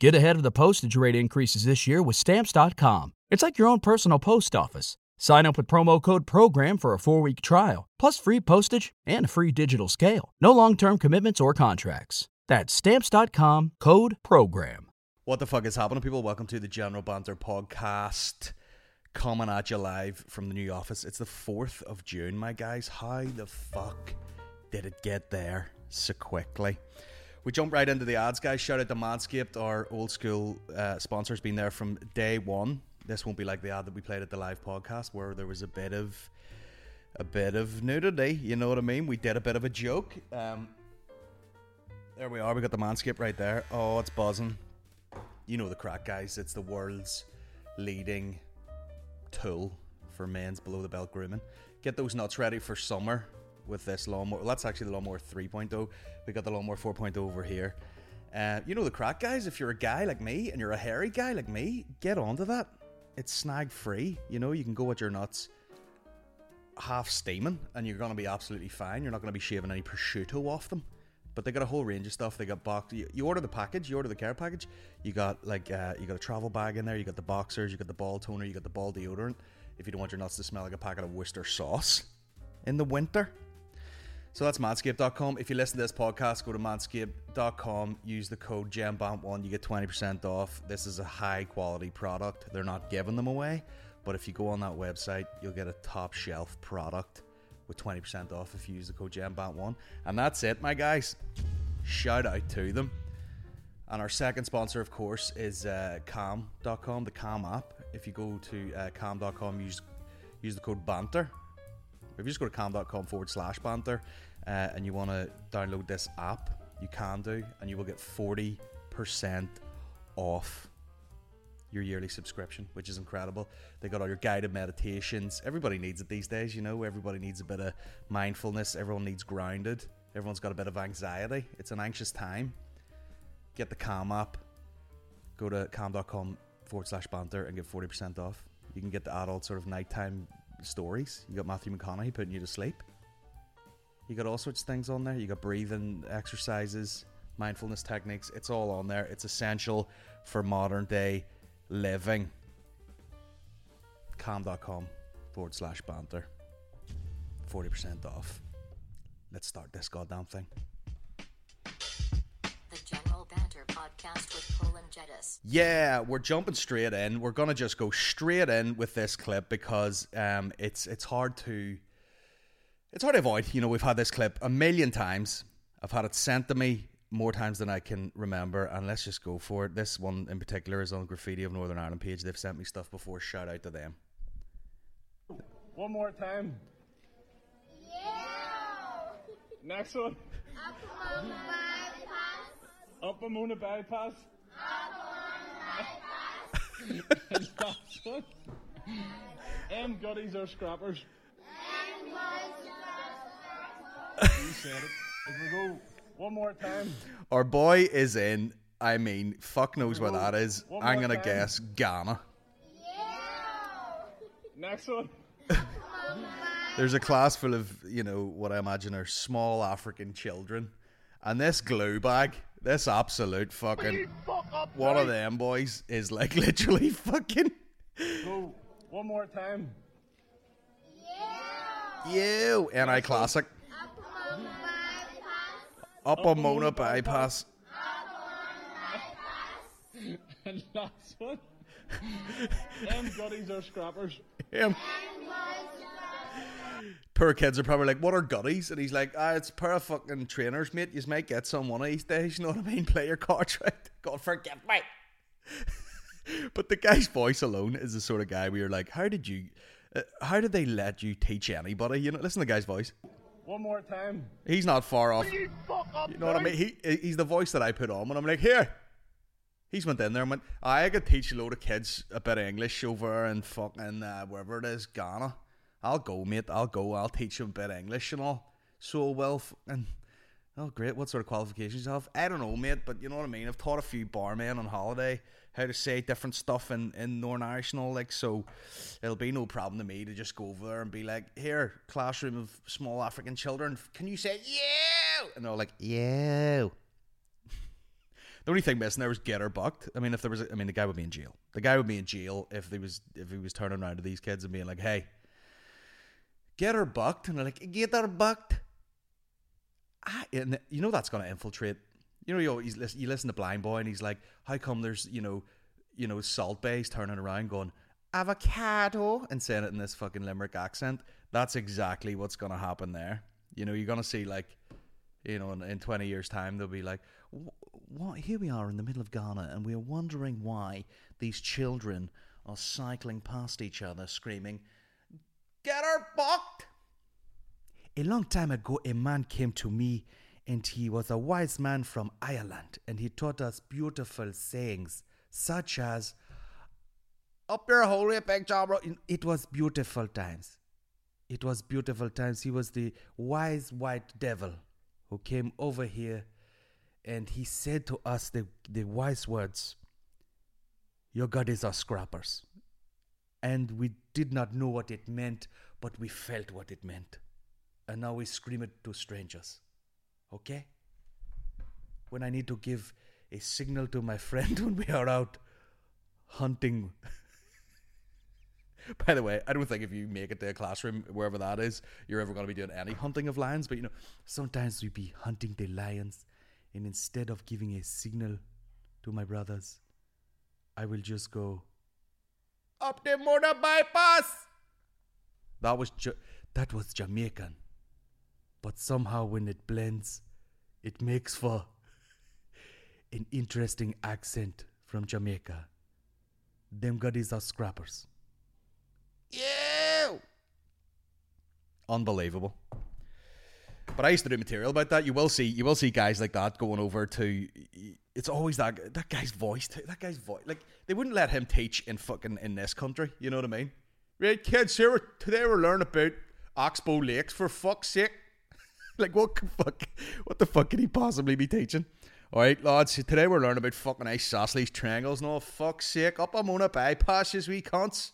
Get ahead of the postage rate increases this year with Stamps.com. It's like your own personal post office. Sign up with promo code PROGRAM for a four week trial, plus free postage and a free digital scale. No long term commitments or contracts. That's Stamps.com code PROGRAM. What the fuck is happening, people? Welcome to the General Banter podcast. Coming at you live from the new office. It's the 4th of June, my guys. How the fuck did it get there so quickly? We jump right into the ads, guys. Shout out to Manscaped, our old school uh, sponsor, has been there from day one. This won't be like the ad that we played at the live podcast, where there was a bit of a bit of nudity. You know what I mean? We did a bit of a joke. Um, there we are. We got the Manscaped right there. Oh, it's buzzing. You know the crack, guys. It's the world's leading tool for men's below the belt grooming. Get those nuts ready for summer with this lawnmower. Well, that's actually the lawnmower 3.0. We got the lawnmower 4.0 over here. Uh, you know the crack, guys. If you're a guy like me and you're a hairy guy like me, get onto that. It's snag free. You know, you can go with your nuts half steaming and you're to be absolutely fine. You're not to be shaving any prosciutto off them. But they got a whole range of stuff. They got box. You, you order the package. You order the care package. You got like uh, you got a travel bag in there. You got the boxers. You got the ball toner. You got the ball deodorant. If you don't want your nuts to smell like a packet of Worcester sauce in the winter. So that's manscaped.com. If you listen to this podcast, go to manscaped.com, use the code GENBANT1, you get 20% off. This is a high quality product. They're not giving them away, but if you go on that website, you'll get a top shelf product with 20% off if you use the code GENBANT1. And that's it, my guys. Shout out to them. And our second sponsor, of course, is uh, Calm.com, the Calm app. If you go to uh, Calm.com, use use the code BANTER. If you just go to Calm.com forward slash BANTER uh, and you want to download this app, you can do, and you will get 40% off your yearly subscription, which is incredible. They got all your guided meditations. Everybody needs it these days, you know. Everybody needs a bit of mindfulness. Everyone needs grounded. Everyone's got a bit of anxiety. It's an anxious time. Get the Calm app. Go to calm.com forward slash banter and get 40% off. You can get the adult sort of nighttime stories. You got Matthew McConaughey putting you to sleep. You got all sorts of things on there. You got breathing exercises, mindfulness techniques. It's all on there. It's essential for modern day living. Calm.com forward slash banter. 40% off. Let's start this goddamn thing. Podcast with Colin Geddis. Yeah, we're jumping straight in. We're gonna just go straight in with this clip because um, it's it's hard to it's hard to avoid. You know, we've had this clip a million times. I've had it sent to me more times than I can remember, and let's just go for it. This one in particular is on Graffiti of Northern Ireland page. They've sent me stuff before. Shout out to them. One more time. Next one. Up Amuna bypass. And last one. M gutties or scrappers. You said it. If we go one more time. Our boy is in. I mean, fuck knows where that is. One I'm more gonna time. guess Ghana. Next one. There's a class full of, you know, what I imagine are small African children. And this glue bag, this absolute fucking one of them boys is like literally fucking Go one more time. you NI classic. Up on Monagh bypass. And last one. M gutties are scrappers. Him. Poor kids are probably like, "What are gutties?" And he's like, "Ah, it's a pair of fucking trainers, mate. You might get some one of these days. You know what I mean? Play your cards right. God forgive me." but the guy's voice alone is the sort of guy where you're like, "How did you? Uh, how did they let you teach anybody?" You know, listen to the guy's voice. One more time. He's not far off. You know what I mean? He he's the voice that I put on when I'm like, "Here." He's went in there and went, I could teach a load of kids a bit of English over in fucking uh, wherever it is, Ghana. I'll go, mate. I'll go. I'll teach them a bit of English and all. So well, and Oh, great. What sort of qualifications you have? I don't know, mate, but you know what I mean? I've taught a few barmen on holiday how to say different stuff in, in Northern Irish and all, like, so it'll be no problem to me to just go over there and be like, here, classroom of small African children, can you say, you? And they're like, you. The only thing missing there was get her bucked. I mean, if there was, a, I mean, the guy would be in jail. The guy would be in jail if he was if he was turning around to these kids and being like, "Hey, get her bucked," and they're like, "Get her bucked." Ah, and you know that's going to infiltrate. You know, you always you listen to Blind Boy, and he's like, "How come there's you know, you know, Salt Bae's turning around going avocado and saying it in this fucking Limerick accent?" That's exactly what's going to happen there. You know, you're going to see like, you know, in, in 20 years' time, they'll be like, what? Here we are in the middle of Ghana, and we're wondering why these children are cycling past each other, screaming, "Get her bucked!" A long time ago, a man came to me, and he was a wise man from Ireland, and he taught us beautiful sayings, such as, Up your holy job. It was beautiful times. It was beautiful times. He was the wise white devil who came over here, and he said to us the, the wise words, Your God is our scrappers. And we did not know what it meant, but we felt what it meant and now we scream it to strangers. Okay? When I need to give a signal to my friend when we are out hunting. By the way, I don't think if you make it to a classroom, wherever that is, you're ever going to be doing any hunting of lions. But you know, sometimes we be hunting the lions, and instead of giving a signal to my brothers, I will just go up the motor bypass. That was that was Jamaican but somehow when it blends, it makes for an interesting accent from Jamaica. Them goodies are scrappers. Yeah! Unbelievable. But I used to do material about that. You will see, you will see guys like that going over to. It's always that that guy's voice. That guy's voice. Like they wouldn't let him teach in fucking in this country. You know what I mean? Right, kids. Here today we're learning about Oxbow Lakes. For fuck's sake, like what fuck? What the fuck could he possibly be teaching? All right, lads. Today we're learning about fucking isosceles triangles. No fuck's sake, up I'm on a bypass, as we cunts.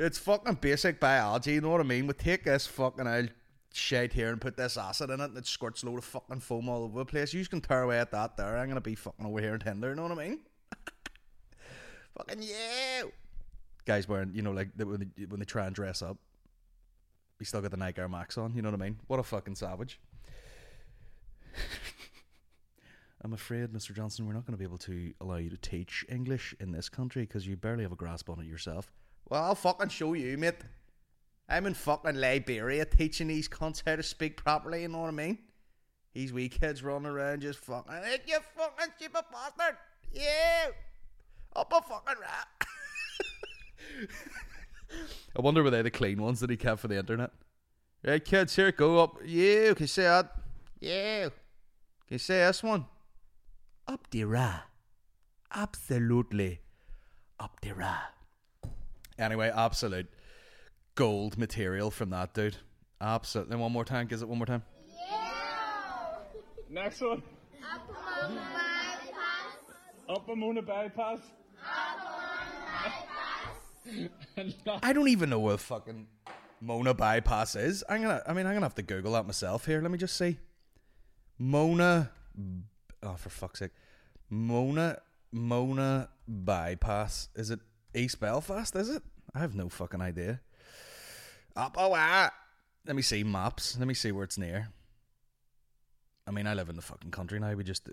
It's fucking basic biology. You know what I mean? We take this fucking old shit here and put this acid in it, and it squirts a load of fucking foam all over the place. You can tear away at that. There, I'm gonna be fucking over here in Tinder. You know what I mean? fucking yeah. Guys wearing, you know, like when they, when they try and dress up he still got the Nike Air Max on. You know what I mean? What a fucking savage. I'm afraid, Mr. Johnson, we're not going to be able to allow you to teach English in this country because you barely have a grasp on it yourself. Well, I'll fucking show you, mate. I'm in fucking Liberia teaching these cunts how to speak properly, you know what I mean? These wee kids running around just fucking, hey, you fucking stupid bastard! Yeah! Up a fucking rat! I wonder were they the clean ones that he kept for the internet. Right, kids, here, go up. You can say that. You. Can you say this one? Up the ra. Absolutely. Up the ra. Anyway, absolute gold material from that dude. Absolutely. One more time. Gives it one more time. Yeah. Next one. Up a moon bypass. I don't even know where fucking Monagh bypass is. I'm gonna. I mean, I'm gonna have to Google that myself here. Let me just see. Monagh. Oh, for fuck's sake. Monagh. Monagh bypass. Is it East Belfast? Is it? I have no fucking idea. Up oh ah. Let me see maps. Let me see where it's near. I mean, I live in the fucking country now. We just,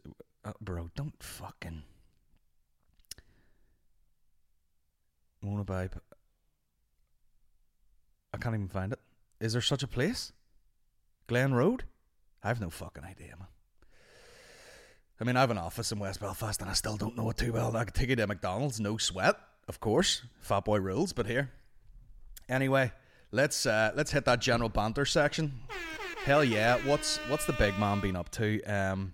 uh, bro, don't fucking. Bypass. I can't even find it. Is there such a place? Glen Road? I have no fucking idea, man. I mean, I have an office in West Belfast and I still don't know it too well. I could take it to McDonald's, no sweat, of course. Fat boy rules, but here. Anyway, let's uh, let's hit that general banter section. Hell yeah! What's what's the big man been up to? Um,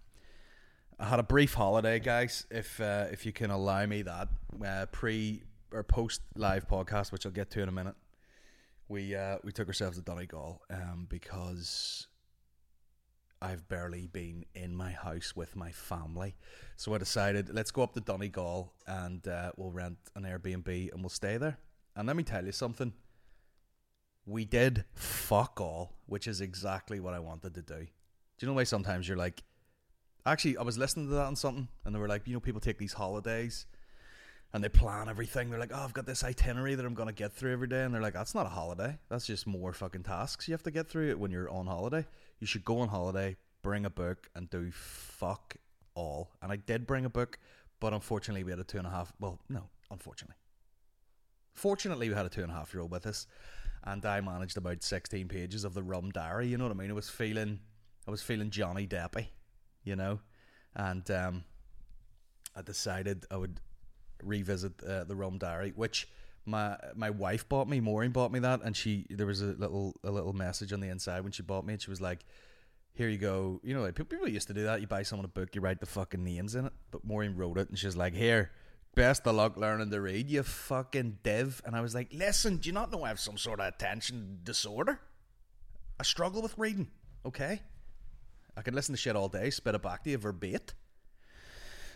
I had a brief holiday, guys. If uh, if you can allow me that uh, pre or post live podcast, which I'll get to in a minute we uh, we took ourselves to Donegal um, because I've barely been in my house with my family. So I decided let's go up to Donegal and uh, we'll rent an Airbnb and we'll stay there. And let me tell you something. We did fuck all, which is exactly what I wanted to do. Do you know why sometimes you're like, Actually, I was listening to that on something, and they were like, you know, people take these holidays and they plan everything. They're like, oh, I've got this itinerary that I'm going to get through every day. And they're like, that's not a holiday. That's just more fucking tasks you have to get through when you're on holiday. You should go on holiday, bring a book, and do fuck all. And I did bring a book, but unfortunately, we had a two and a half. Well, no, unfortunately. Fortunately, we had a two and a half year old with us, and I managed about 16 pages of the rum diary. You know what I mean? I was feeling, I was feeling Johnny Deppy, you know, and um, I decided I would revisit uh, the rum diary, which my my wife bought me. Maureen bought me that, and she there was a little a little message on the inside when she bought me, and she was like, "Here you go." You know, like people used to do that. You buy someone a book, you write the fucking names in it. But Maureen wrote it, and she's like, "Here." Best of luck learning to read, you fucking div. And I was like, listen, do you not know I have some sort of attention disorder? I struggle with reading, okay? I can listen to shit all day, spit it back to you verbatim.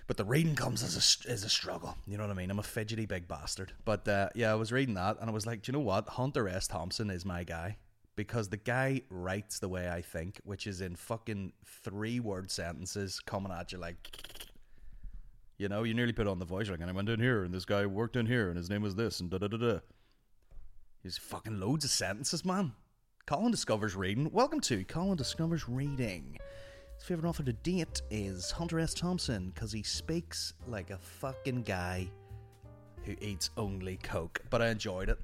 But the reading comes as a, as a struggle. You know what I mean? I'm a fidgety big bastard. But uh, yeah, I was reading that and I was like, do you know what? Hunter S. Thompson is my guy. Because the guy writes the way I think, which is in fucking three word sentences coming at you like you know, you nearly put on the voice like, and I went in here, and this guy worked in here, and his name was this, and da da da da. He's fucking loads of sentences, man. Colin discovers reading. Welcome to Colin discovers reading. His favorite author to date is Hunter S. Thompson because he speaks like a fucking guy who eats only coke. But I enjoyed it.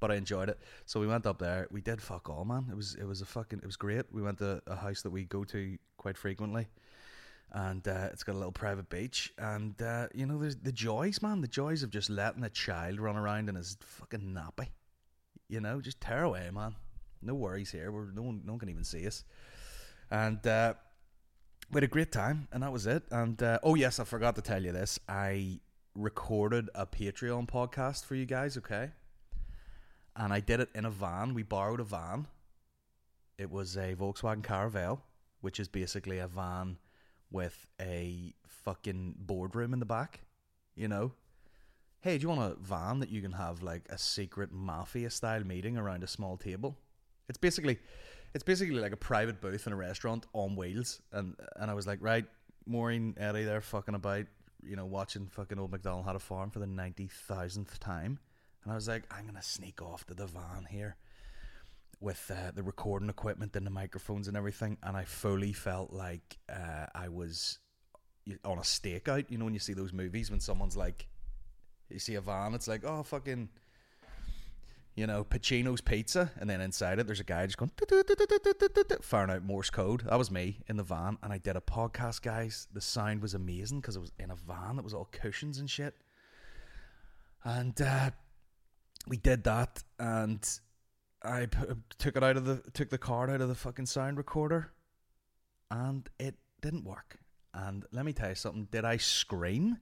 But I enjoyed it. So we went up there. We did fuck all, man. It was it was a fucking it was great. We went to a house that we go to quite frequently and uh, it's got a little private beach. And uh, you know, there's the joys, man. The joys of just letting a child run around in his fucking nappy. You know, just tear away, man. No worries here. We're no one, no one can even see us. And uh, we had a great time, and that was it. And uh, oh yes, I forgot to tell you this. I recorded a Patreon podcast for you guys. Okay, and I did it in a van. We borrowed a van. It was a Volkswagen Caravelle, which is basically a van with a fucking boardroom in the back, you know? Hey, do you want a van that you can have like a secret mafia style meeting around a small table? It's basically it's basically like a private booth in a restaurant on wheels and and I was like, right, Maureen Eddie there fucking about, you know, watching fucking old McDonald had a farm for the ninety thousandth time. And I was like, I'm gonna sneak off to the van here with uh, the recording equipment and the microphones and everything, and I fully felt like uh, I was on a stakeout. You know, when you see those movies when someone's like, you see a van, it's like, oh, fucking, you know, Pacino's Pizza, and then inside it, there's a guy just going, firing out Morse code. That was me in the van, and I did a podcast, guys. The sound was amazing because it was in a van that was all cushions and shit. And uh, we did that, and I p- took it out of the took the card out of the fucking sound recorder, and it didn't work. And let me tell you something. Did I scream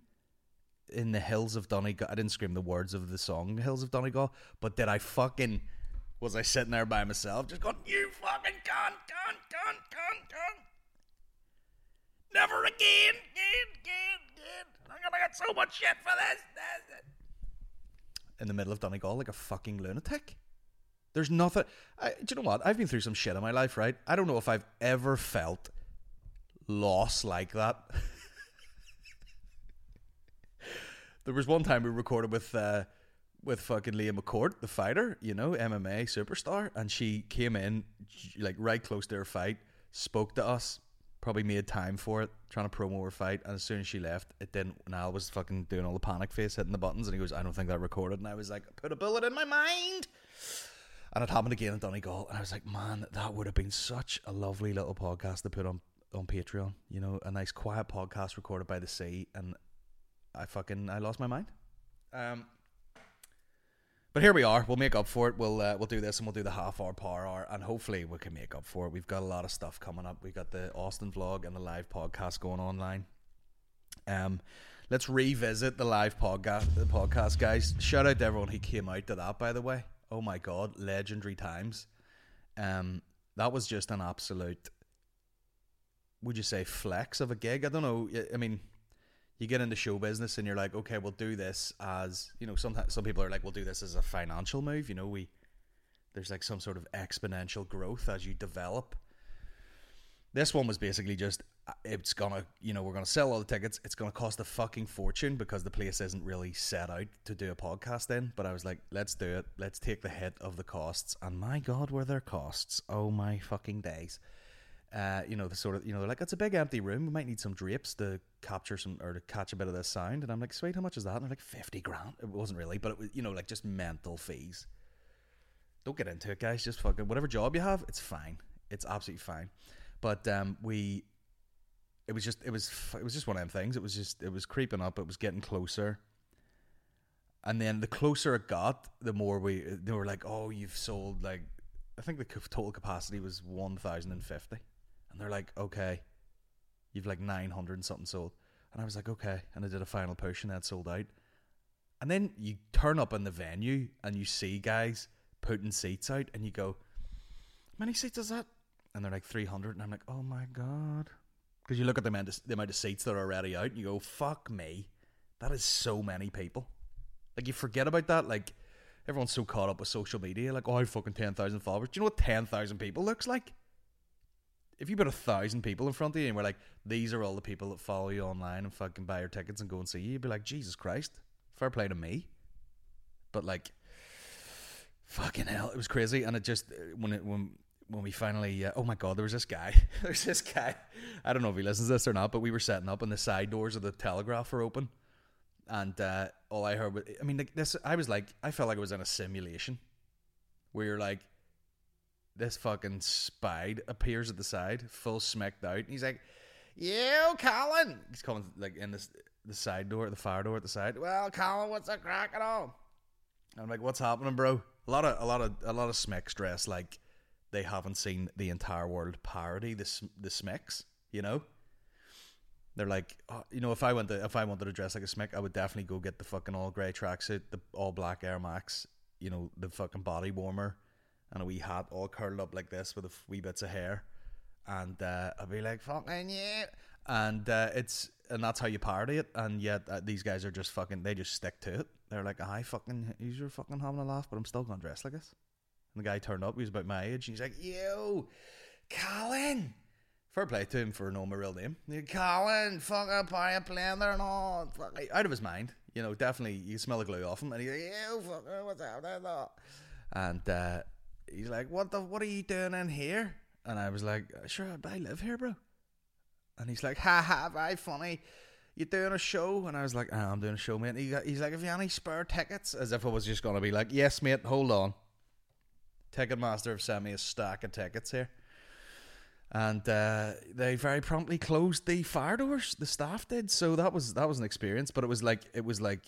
in the hills of Donegal? I didn't scream the words of the song "Hills of Donegal," but did I fucking was I sitting there by myself just going, "You fucking cunt, cunt, cunt, cunt, cunt." Never again, again, again, again. I'm gonna get so much shit for this, this. In the middle of Donegal, like a fucking lunatic. There's nothing. I, do you know what? I've been through some shit in my life, right? I don't know if I've ever felt loss like that. there was one time we recorded with uh, with fucking Leah McCourt, the fighter, you know, MMA superstar, and she came in like right close to her fight, spoke to us, probably made time for it, trying to promo her fight, and as soon as she left, it didn't. Al was fucking doing all the panic face, hitting the buttons, and he goes, "I don't think that recorded," and I was like, "Put a bullet in my mind." And it happened again in Donegal, and I was like, man, that would have been such a lovely little podcast to put on on Patreon. You know, a nice quiet podcast recorded by the sea, and I fucking I lost my mind. Um, but here we are. We'll make up for it. We'll uh, we'll do this, and we'll do the half hour, power hour, and hopefully we can make up for it. We've got a lot of stuff coming up. We've got the Austin vlog and the live podcast going online. Um, let's revisit the live podcast. The podcast, guys. Shout out to everyone who came out to that. By the way, oh my god, legendary times. Um, that was just an absolute. Would you say flex of a gig? I don't know. I mean, you get into show business and you're like, okay, we'll do this as you know. Sometimes some people are like, we'll do this as a financial move. You know, we there's like some sort of exponential growth as you develop. This one was basically just uh, it's gonna you know we're gonna sell all the tickets. It's gonna cost a fucking fortune because the place isn't really set out to do a podcast in. But I was like, let's do it. Let's take the hit of the costs. And my God, were there costs? Oh my fucking days. Uh, you know the sort of you know they're like it's a big empty room. We might need some drapes to capture some or to catch a bit of this sound. And I'm like, sweet, how much is that? And they're like fifty grand. It wasn't really, but it was you know like just mental fees. Don't get into it, guys. Just fucking whatever job you have, it's fine. It's absolutely fine. But um, we, it was just it was it was just one of them things. It was just it was creeping up. It was getting closer. And then the closer it got, the more we they were like, "Oh, you've sold like I think the total capacity was one thousand and they're like, "Okay, you've like nine hundred and something sold." And I was like, "Okay," and I did a final push, and that sold out. And then you turn up in the venue and you see guys putting seats out, and you go, "How many seats is that?" And they're like three hundred, and I'm like, "Oh my god!" Because you look at the amount, of, the amount of seats that are already out, and you go, "Fuck me, that is so many people." Like you forget about that. Like everyone's so caught up with social media. Like, oh, I fucking ten thousand followers. Do you know what ten thousand people looks like? If you put a thousand people in front of you and we're like, these are all the people that follow you online and fucking buy your tickets and go and see you, you'd be like, Jesus Christ, fair play to me. But like, fucking hell, it was crazy. And it just when it when when we finally, uh, oh my god, there was this guy. There's this guy. I don't know if he listens to this or not, but we were setting up and the side doors of the telegraph were open and uh, all I heard was, I mean, like this, I was like, I felt like I was in a simulation where you're like, this fucking spide appears at the side, full smacked out, and he's like, "You, Colin." He's calling like in this the side door, the fire door at the side. Well, Colin, what's the crack at all? I'm like, "What's happening, bro?" A lot of a lot of a lot of smicks dress like they haven't seen the entire world parody this the smicks, you know. They're like, oh, you know, if I went to, if I wanted to dress like a smick, I would definitely go get the fucking all grey tracksuit, the all black Air Max, you know, the fucking body warmer, and a wee hat all curled up like this with a wee bits of hair, and uh, I'd be like, fucking yeah, and uh, it's and that's how you party it, and yet uh, these guys are just fucking, they just stick to it. They're like, I fucking, you're fucking having a laugh, but I'm still gonna dress like this. And the guy turned up, he was about my age, and he's like, yo, Colin. Fair play to him for knowing my real name. Yeah, Colin, fuck up, are you playing there and all? Out of his mind. You know, definitely, you smell the glue off him. And he's like, you fucker, what's happening? though?" And uh, he's like, what the, what are you doing in here? And I was like, sure, I live here, bro. And he's like, ha ha, very funny. You doing a show? And I was like, oh, I'm doing a show, mate. He's like, have you any spare tickets? As if I was just going to be like, yes, mate, hold on. Ticketmaster have sent me a stack of tickets here and uh, they very promptly closed the fire doors. The staff did, so that was that was an experience. But it was like it was like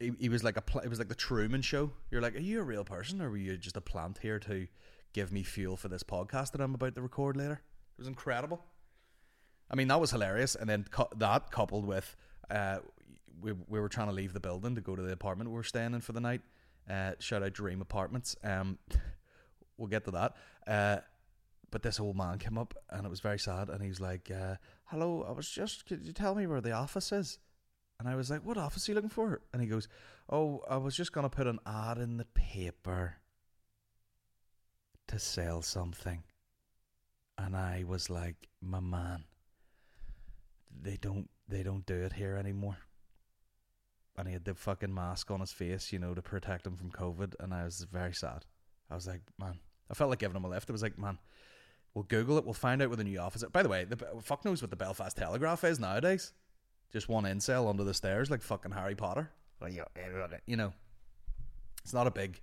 he, he was like a pl- it was like the Truman Show. You're like, are you a real person or were you just a plant here to give me fuel for this podcast that I'm about to record later? It was incredible. I mean, that was hilarious, and then cu- that coupled with uh, we we were trying to leave the building to go to the apartment we were staying in for the night. Uh, shout out Dream Apartments. Um, we'll get to that. Uh, but this old man came up and it was very sad and he was like uh, hello i was just could you tell me where the office is and i was like what office are you looking for and he goes oh i was just going to put an ad in the paper to sell something and i was like my man they don't they don't do it here anymore and he had the fucking mask on his face you know to protect him from covid and i was very sad i was like man i felt like giving him a lift i was like man We'll Google it. We'll find out where the new office. Is. By the way, the fuck knows what the Belfast Telegraph is nowadays. Just one incel under the stairs, like fucking Harry Potter. You know, it's not a big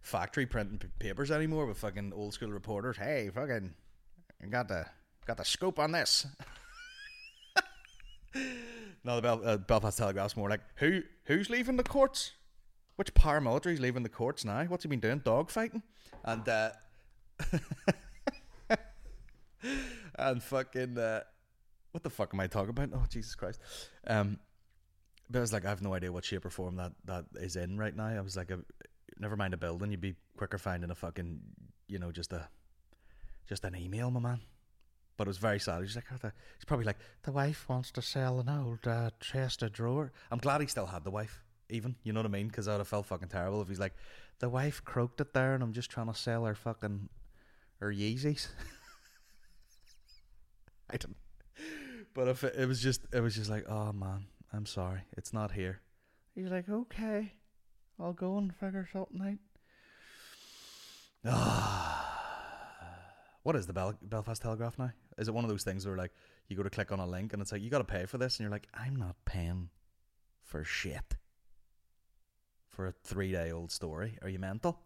factory printing p- papers anymore with fucking old school reporters. Hey, fucking, got the got the scoop on this. no, the Bel- uh, Belfast Telegraph's more like who who's leaving the courts? Which paramilitary's leaving the courts now? What's he been doing? Dog fighting? And uh, and fucking uh, what the fuck am I talking about? Oh Jesus Christ! Um, but I was like, I have no idea what shape or form that that is in right now. I was like, uh, never mind a building, you'd be quicker finding a fucking, you know, just a, just an email, my man. But it was very sad. He's like, oh, the, he's probably like, the wife wants to sell an old uh, chest of drawer. I'm glad he still had the wife, even. You know what I mean? Because I would have felt fucking terrible if he's like, the wife croaked it there, and I'm just trying to sell her fucking, her Yeezys. I don't. But if it, it was just, it was just like, oh man, I'm sorry, it's not here. He's like, okay, I'll go and figure something out. Ah, what is the Bel- Belfast Telegraph now? Is it one of those things where like you go to click on a link and it's like you got to pay for this, and you're like, I'm not paying for shit for a three day old story. Are you mental?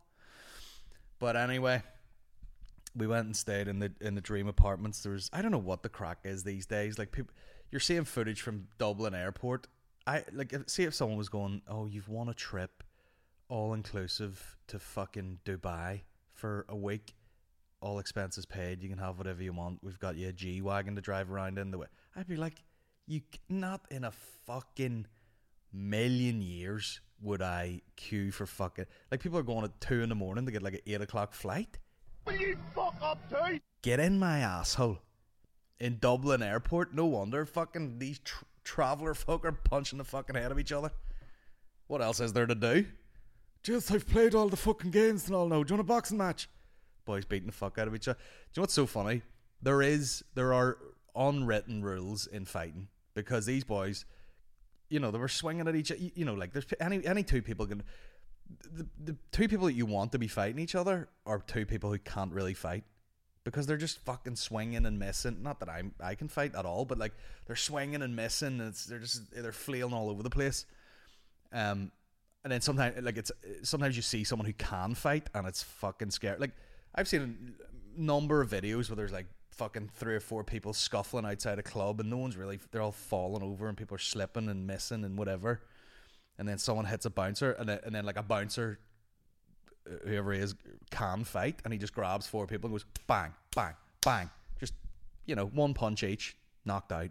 But anyway, we went and stayed in the in the dream apartments. There was I don't know what the crack is these days. Like people, you're seeing footage from Dublin Airport. I like see if someone was going, oh, you've won a trip, all inclusive to fucking Dubai for a week, all expenses paid. You can have whatever you want. We've got you a G wagon to drive around in the way. I'd be like, you not in a fucking million years would I queue for fucking like people are going at two in the morning to get like an eight o'clock flight. Get in my asshole. In Dublin airport, no wonder fucking these tr- traveller folk are punching the fucking head of each other. What else is there to do? Just I've played all the fucking games and all now. Do you want a boxing match? Boys beating the fuck out of each other. Do you know what's so funny? There is there are unwritten rules in fighting because these boys, you know, they were swinging at each. You know, like there's any any two people can. The, the two people that you want to be fighting each other are two people who can't really fight because they're just fucking swinging and missing. Not that I'm I can fight at all, but like they're swinging and missing. And it's they're just they're flailing all over the place. Um, and then sometimes like it's sometimes you see someone who can fight and it's fucking scary. Like I've seen a number of videos where there's like fucking three or four people scuffling outside a club and no one's really they're all falling over and people are slipping and missing and whatever. And then someone hits a bouncer and then, and then like a bouncer uh, whoever he is can fight and he just grabs four people and goes bang bang bang. Just you know one punch each knocked out.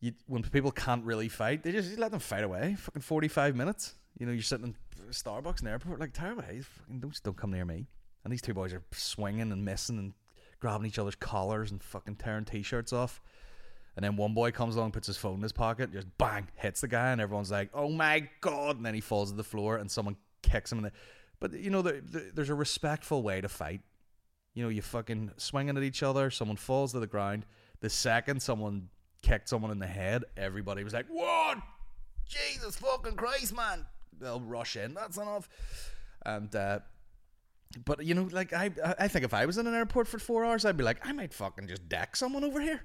You, when people can't really fight they just let them fight away. Fucking 45 minutes. You know you're sitting in Starbucks in the airport like tear away fucking don't, don't come near me. And these two boys are swinging and missing and grabbing each other's collars and fucking tearing t-shirts off and then one boy comes along, puts his phone in his pocket, just bang, hits the guy, and everyone's like, "Oh my god!" And then he falls to the floor, and someone kicks him in the. But you know, there, there- there's a respectful way to fight. You know, you fucking swinging at each other. Someone falls to the ground. The second someone kicked someone in the head, everybody was like, "What? Jesus fucking Christ, man!" They'll rush in. That's enough. And uh, but you know, like I, I think if I was in an airport for four hours, I'd be like, I might fucking just deck someone over here.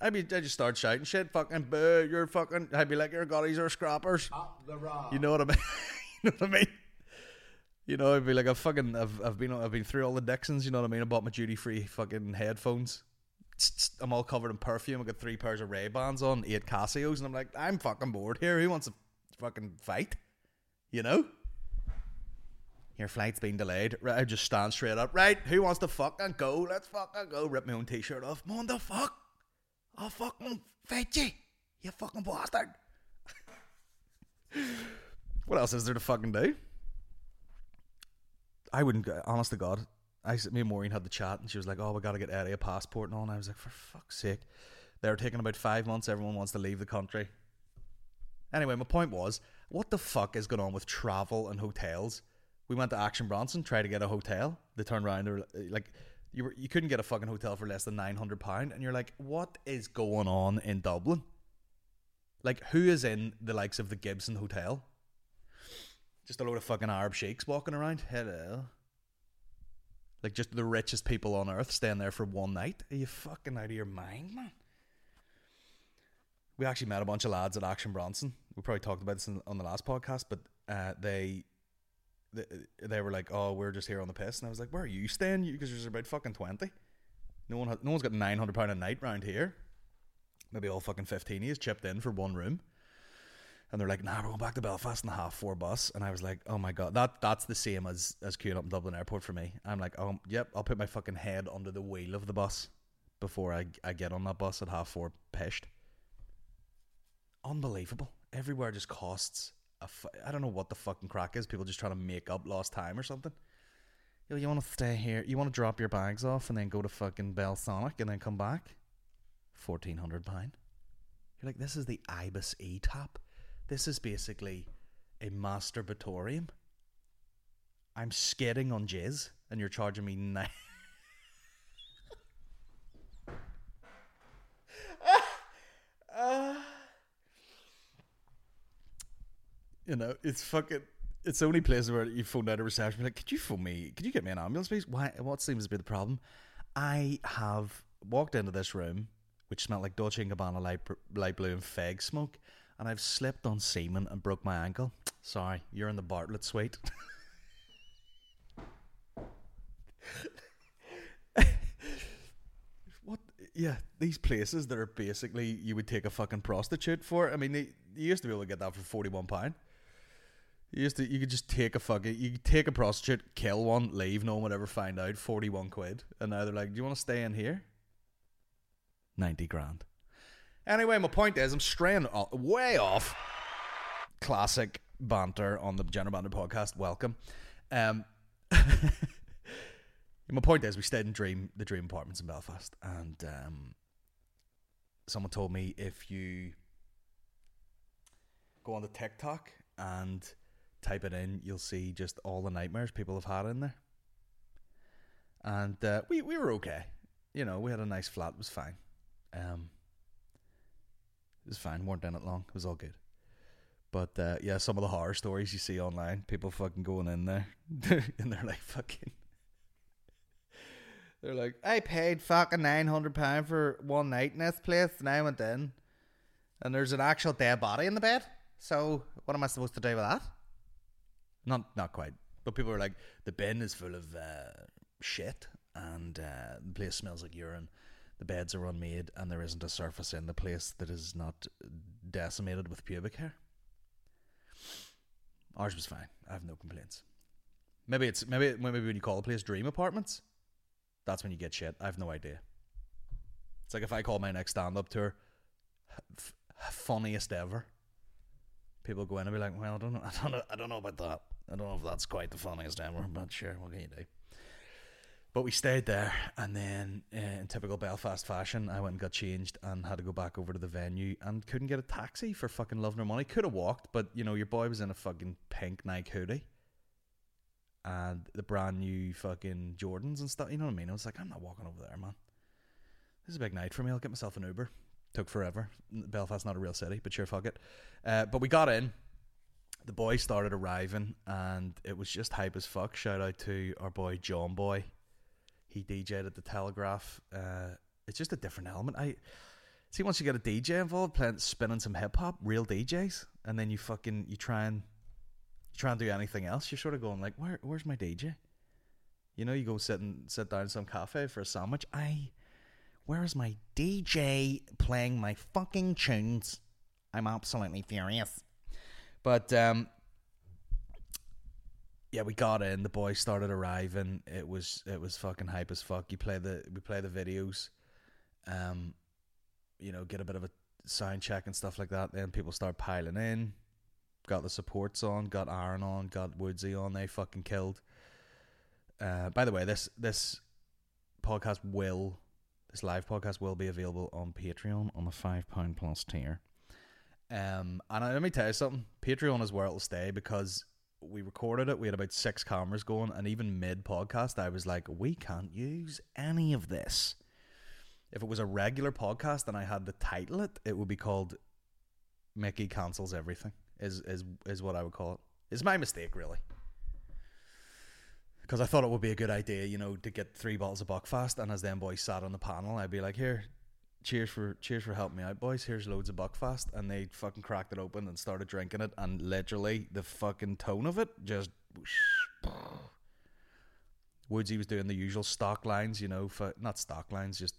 I'd be, I just start shouting shit, fucking boo, you're fucking. I'd be like, your goddies are scrappers. the rock. You know what I mean? you know what I mean? You know, I'd be like, I've fucking, I've, I've been, I've been through all the Dixons. You know what I mean? I bought my duty free fucking headphones. I'm all covered in perfume. I got three pairs of Ray Bans on, eight Casios, and I'm like, I'm fucking bored here. Who wants to fucking fight? You know? Your flight's been delayed. Right, I just stand straight up. Right, who wants to fucking go? Let's fucking go. Rip my own t-shirt off. Mon the fuck? I'll fucking fight you. Fucking bastard. what else is there to fucking do? I wouldn't. go- Honest to God, I me and Maureen had the chat, and she was like, "Oh, we got to get Eddie a passport and all." And I was like, "For fuck's sake!" They're taking about five months. Everyone wants to leave the country. Anyway, my point was, what the fuck is going on with travel and hotels? We went to Action Bronson, tried to get a hotel. They turned around, they were like, you were, you couldn't get a fucking hotel for less than nine hundred pound, and you're like, what is going on in Dublin? Like, who is in the likes of the Gibson Hotel? Just a load of fucking Arab sheiks walking around. Hello. Like just the richest people on earth staying there for one night. Are you fucking out of your mind, man? We actually met a bunch of lads at Action Bronson. We probably talked about this on the last podcast, but uh, they, they they were like, "Oh, we're just here on the piss," and I was like, "Where are you staying? Because there's about fucking twenty. No one, has, no one's got nine hundred pound a night round here. Maybe all fucking fifteen is chipped in for one room." And they're like, "Nah, we're going back to Belfast in the half four bus." And I was like, "Oh my god, that that's the same as as queuing up in Dublin Airport for me." I'm like, "Oh, yep, I'll put my fucking head under the wheel of the bus before I I get on that bus at half four pished." Unbelievable. Everywhere just costs. I don't know what the fucking crack is. People just trying to make up lost time or something. Yo, you want to stay here? You want to drop your bags off and then go to fucking Belsonic and then come back? Fourteen hundred pound. You're like, this is the Ibis E top. This is basically a masturbatorium. I'm skidding on jizz, and you're charging me nine. You know, it's fucking. It's the only place where you phone out a reception, like, "Could you phone me? Could you get me an ambulance, please?" Why? What seems to be the problem? I have walked into this room, which smelled like Dolce Gabbana light, light blue and fag smoke, and I've slipped on semen and broke my ankle. Sorry, you're in the Bartlett suite. what? Yeah, these places that are basically you would take a fucking prostitute for. I mean, they, you used to be able to get that for forty one pound. You used to, you could just take a fucking, you could take a prostitute, kill one, leave, no one would ever find out, forty one quid, and now they're like, do you want to stay in here? Ninety grand. Anyway, my point is, I'm straying o- way off. Classic banter on the General Banter podcast. Welcome. Um, my point is, we stayed in Dream, the Dream Apartments in Belfast, and um, someone told me if you go on the TikTok and type it in, you'll see just all the nightmares people have had in there. And uh, we we were okay, you know. We had a nice flat, it was fine. Um, it was fine. weren't in it long. It was all good. But uh, yeah, some of the horror stories you see online, people fucking going in there, and they're like fucking. They're like, I paid fucking nine hundred pound for one night in this place, and I went in, and there's an actual dead body in the bed. So what am I supposed to do with that? Not not quite, but people are like, the bin is full of uh, shit, and uh, the place smells like urine. The beds are unmade, and there isn't a surface in the place that is not decimated with pubic hair. Ours was fine. I have no complaints. Maybe it's maybe maybe when you call the place Dream Apartments, that's when you get shit. I have no idea. It's like if I call my next stand up tour f- funniest ever. People go in and be like, "Well, I don't know, I don't know, I don't know about that. I don't know if that's quite the funniest ever, but sure, what can you do?" But we stayed there, and then uh, in typical Belfast fashion, I went and got changed and had to go back over to the venue and couldn't get a taxi for fucking love nor money. Could have walked, but you know your boy was in a fucking pink Nike hoodie and the brand new fucking Jordans and stuff. You know what I mean? I was like, I'm not walking over there, man. This is a big night for me. I'll get myself an Uber. Took forever. Belfast's not a real city, but sure, fuck it. Uh, but we got in. The boys started arriving, and it was just hype as fuck. Shout out to our boy John Boy. He DJ'd at the Telegraph. Uh, it's just a different element. I see once you get a DJ involved, playing spinning some hip hop, real DJs, and then you fucking you try and you try and do anything else. You're sort of going like, where where's my DJ? You know, you go sit and sit down in some cafe for a sandwich. I where is my DJ playing my fucking tunes? I'm absolutely furious. But um yeah, we got in. The boys started arriving. It was it was fucking hype as fuck. You play the we play the videos, um, you know, get a bit of a sound check and stuff like that. Then people start piling in. Got the supports on. Got Aaron on. Got Woodsy on. They fucking killed. Uh, by the way, this this podcast will this live podcast will be available on Patreon on the five pound plus tier. Um, and let me tell you something. Patreon is where it'll stay because we recorded it. We had about six cameras going, and even mid podcast, I was like, we can't use any of this. If it was a regular podcast and I had to title it, it would be called Mickey cancels everything. Is is is what I would call it. It's my mistake, really, because I thought it would be a good idea, you know, to get three bottles of Buckfast, and as them boys sat on the panel, I'd be like, here. Cheers for cheers for helping me out, boys. Here's loads of Buckfast, and they fucking cracked it open and started drinking it, and literally the fucking tone of it just Woodsy was doing the usual stock lines, you know, for, not stock lines, just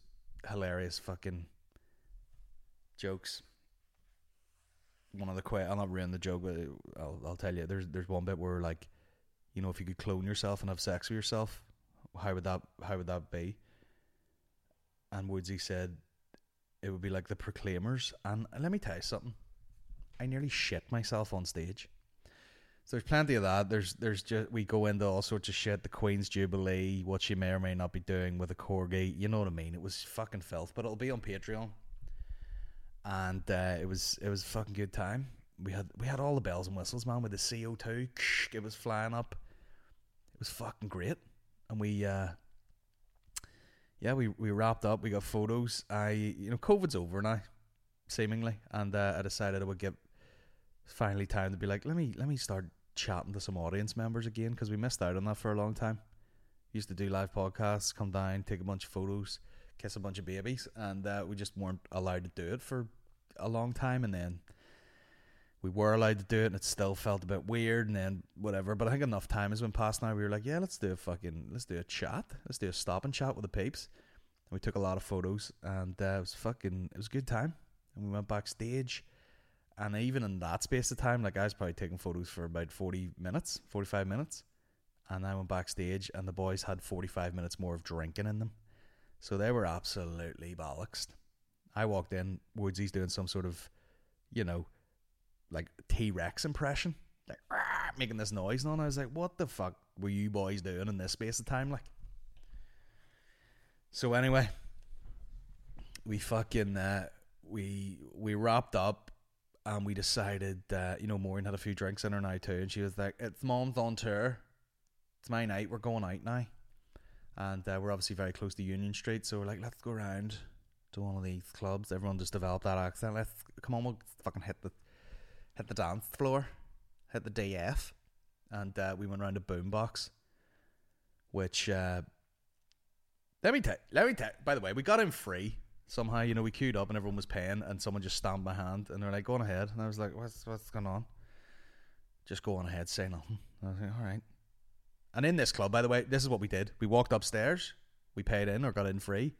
hilarious fucking jokes. One of the quite, I'll not ruin the joke, but I'll, I'll tell you. There's there's one bit where like, you know, if you could clone yourself and have sex with yourself, how would that how would that be? And Woodsy said it would be like the Proclaimers. And let me tell you something, I nearly shit myself on stage. So there's plenty of that. There's there's just we go into all sorts of shit. The Queen's Jubilee, what she may or may not be doing with a corgi. You know what I mean? It was fucking filth, but it'll be on Patreon. And uh, it was it was a fucking good time. We had we had all the bells and whistles, man, with the CO two. It was flying up. It was fucking great. And we uh yeah, we, we wrapped up. We got photos. I you know, COVID's over now, seemingly, and uh, I decided I would get finally time to be like, let me let me start chatting to some audience members again because we missed out on that for a long time. Used to do live podcasts, come down, take a bunch of photos, kiss a bunch of babies, and uh, we just weren't allowed to do it for a long time. And then we were allowed to do it, and it still felt a bit weird. And then whatever, but I think enough time has been passed now. We were like, yeah, let's do a fucking, let's do a chat, let's do a stop and chat with the peeps. And we took a lot of photos, and uh, it was fucking, it was a good time. And we went backstage and even in that space of time, like I was probably taking photos for about 40 minutes, 45 minutes. And I went backstage, and the boys had 45 minutes more of drinking in them. So they were absolutely bollocksed. I walked in, Woodsy's doing some sort of, you know, like T Rex impression, like making this noise. And all. I was like, what the fuck were you boys doing in this space of time? Like, so anyway, we fucking, uh, we, we wrapped up and we decided that you know Maureen had a few drinks in her now too, and she was like, "It's mom's on tour. It's my night. We're going out now." And uh, we're obviously very close to Union Street, so we're like, "Let's go around to one of these clubs." Everyone just developed that accent. Let's come on, we'll fucking hit the hit the dance floor, hit the DF, and uh, we went around to Boombox, which uh, let me tell. Let me tell. By the way, we got in free somehow. You know, we queued up and everyone was paying, and someone just stamped my hand, and they're like, "Go on ahead," and I was like, "What's what's going on?" Just go on ahead, say nothing. I was like, "All right." And in this club, by the way, this is what we did. We walked upstairs, we paid in or got in free.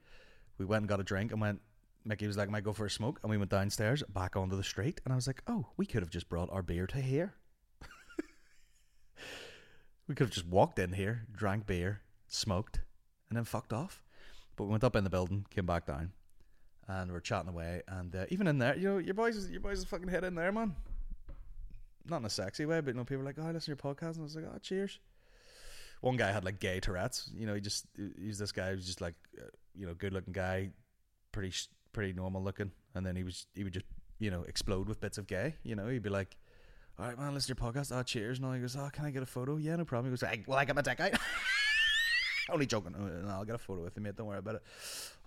We went and got a drink and went. Mickey was like, "Might go for a smoke," and we went downstairs back onto the street, and I was like, "Oh, we could have just brought our beer to here." we could have just walked in here, drank beer, smoked, and then fucked off. But we went up in the building, came back down, and we're chatting away. And uh, even in there, you know, your boys, your boys, fucking head in there, man. Not in a sexy way, but you know, people were like, "Oh, I listen to your podcast," and I was like, "Oh, cheers." One guy had like gay Tourette's. You know, he just he's this guy who's just like, uh, you know, good looking guy, pretty pretty normal looking, and then he was he would just you know explode with bits of gay. You know, he'd be like. All right, man, listen to your podcast. Oh, cheers. And all he goes, Oh, can I get a photo? Yeah, no problem. He goes, "Hey, Well, I get my dick out. Only joking. Uh, no, I'll get a photo with him, mate. Don't worry about it.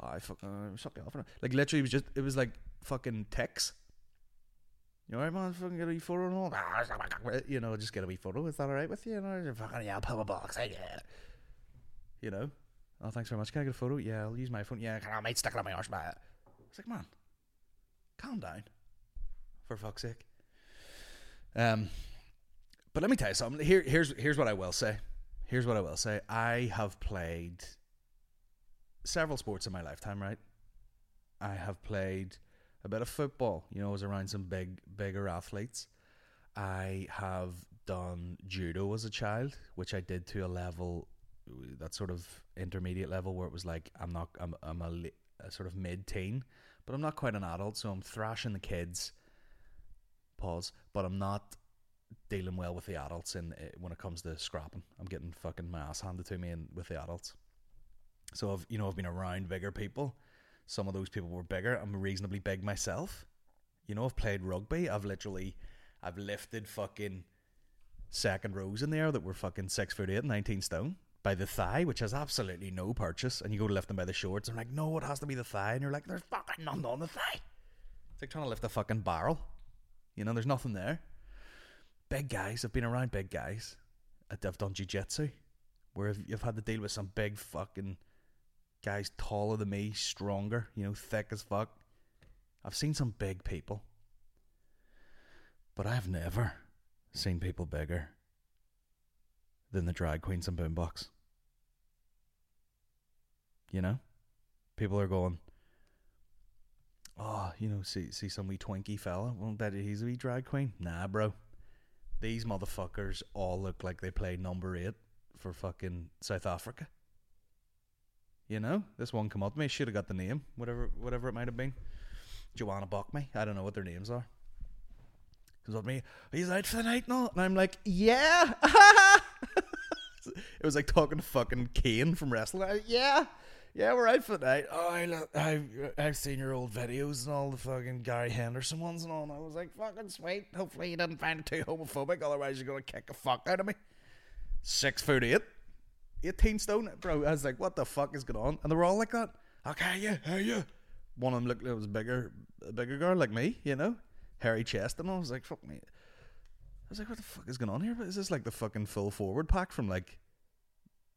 Oh, I fucking uh, shut me off. Like literally, it was just it was like fucking text. You alright, man? Fucking get a wee photo and all. You know, just get a wee photo. Is that alright with you? You know, fucking yeah, put my box. eh, Yeah. You know. Oh, thanks very much. Can I get a photo? Yeah, I'll use my phone. Yeah, can I, mate? Stick it on my arse, mate. It's like, man, calm down. For fuck's sake. Um, but let me tell you something. Here, here's here's what I will say. Here's what I will say. I have played several sports in my lifetime, right? I have played a bit of football. You know, I was around some big, bigger athletes. I have done judo as a child, which I did to a level, that sort of intermediate level where it was like I'm not, I'm, I'm a, a sort of mid-teen, but I'm not quite an adult, so I'm thrashing the kids. Pause. But I'm not dealing well with the adults in uh, when it comes to scrapping. I'm getting fucking my ass handed to me in, with the adults. So I've you know I've been around bigger people. Some of those people were bigger. I'm reasonably big myself. You know I've played rugby. I've literally I've lifted fucking second rows in there that were fucking six foot eight, 19 stone by the thigh, which has absolutely no purchase. And you go to lift them by the shorts. and I'm like, no, it has to be the thigh. And you're like, there's fucking nothing on the thigh. It's like trying to lift a fucking barrel. You know, there's nothing there. Big guys. I've been around big guys. I've done jiu-jitsu where you've had to deal with some big fucking guys taller than me, stronger, you know, thick as fuck. I've seen some big people. But I've never seen people bigger than the drag queens and boombox. You know? People are going, Oh, you know, see see some wee twinky fella. Well bet he's a wee drag queen. Nah, bro. These motherfuckers all look like they play number eight for fucking South Africa. You know, this one come up to me. Should have got the name, whatever, whatever it might have been. Joanna Buckme. I don't know what their names are. Comes up to me. He's out for the night, no? And I'm like, yeah. it was like talking to fucking Kane from wrestling. I, yeah, yeah, we're out for the night. Oh, I I've I've seen your old videos and all the fucking Gary Henderson ones and all. And I was like, fucking sweet. Hopefully you didn't find it too homophobic. Otherwise you're gonna kick the fuck out of me. Six foot eight. 18 stone, bro. I was like, what the fuck is going on? And they were all like that. Okay, yeah, hey, yeah. One of them looked like it was bigger, a bigger girl like me, you know, hairy chest, and I was like, fuck me. I was like, what the fuck is going on here? Is this like the fucking full forward pack from like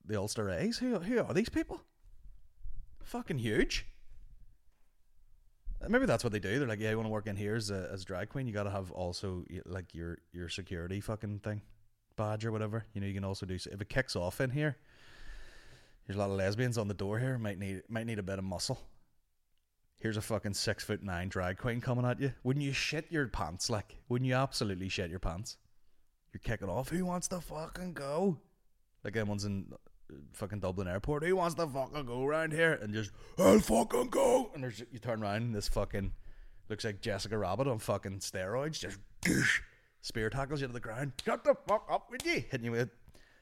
the Ulster A's? Who who are these people? Fucking huge. Maybe that's what they do. They're like, yeah, you want to work in here as a as drag queen, you got to have also like your your security fucking thing, badge or whatever. You know, you can also do if it kicks off in here. There's a lot of lesbians on the door here. Might need might need a bit of muscle. Here's a fucking six foot nine drag queen coming at you. Wouldn't you shit your pants? Like, wouldn't you absolutely shit your pants? You're kicking off. Who wants to fucking go? Like everyone's in fucking Dublin Airport. Who wants to fucking go around here? And just I'll fucking go. And there's you turn around and this fucking looks like Jessica Rabbit on fucking steroids. Just goosh, spear tackles you to the ground. Shut the fuck up with you. Hitting you with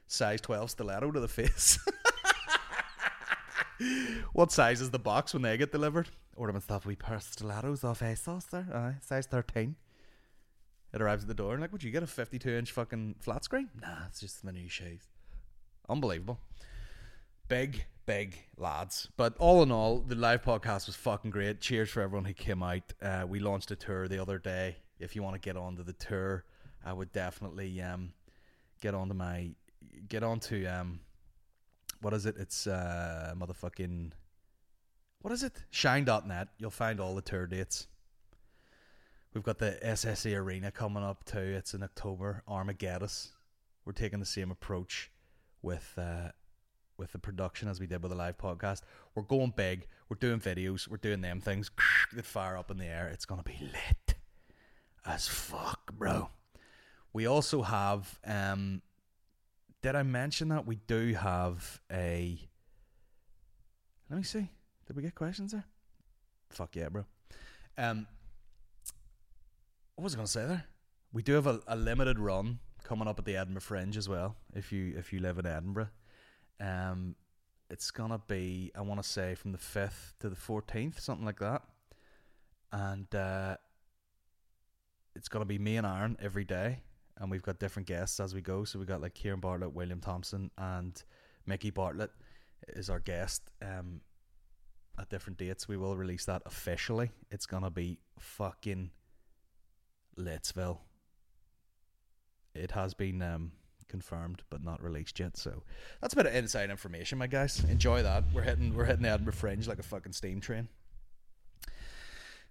size twelve stiletto to the face. what size is the box when they get delivered? Ornament stuff we pair stilettos off ASOS there. Aye, size 13. It arrives at the door and like, would you get a 52 inch fucking flat screen? Nah, it's just the new shoes. Unbelievable. Big, big lads. But all in all, the live podcast was fucking great. Cheers for everyone who came out. Uh, we launched a tour the other day. If you want to get onto the tour, I would definitely um, get onto my get onto um, what is it? It's uh, motherfucking what is it? Shine.net. You'll find all the tour dates. We've got the SSE Arena coming up too. It's in October. Armageddon. We're taking the same approach with uh, with the production as we did with the live podcast. We're going big. We're doing videos. We're doing them things that fire up in the air. It's gonna be lit as fuck, bro. We also have. Um, did I mention that we do have a? Let me see. Did we get questions there? Fuck yeah, bro. Um, what was I to say there? We do have a, a limited run coming up at the Edinburgh Fringe as well. If you if you live in Edinburgh, um, it's gonna be I want to say from the fifth to the fourteenth, something like that, and uh, it's gonna be me and Aaron every day, and we've got different guests as we go. So we got like Kieran Bartlett, William Thompson, and Mickey Bartlett is our guest. Um, at different dates, we will release that officially. It's gonna be fucking Littsville. It has been um, confirmed but not released yet. So that's a bit of inside information, my guys. Enjoy that. We're hitting we're hitting the Edinburgh Fringe like a fucking steam train.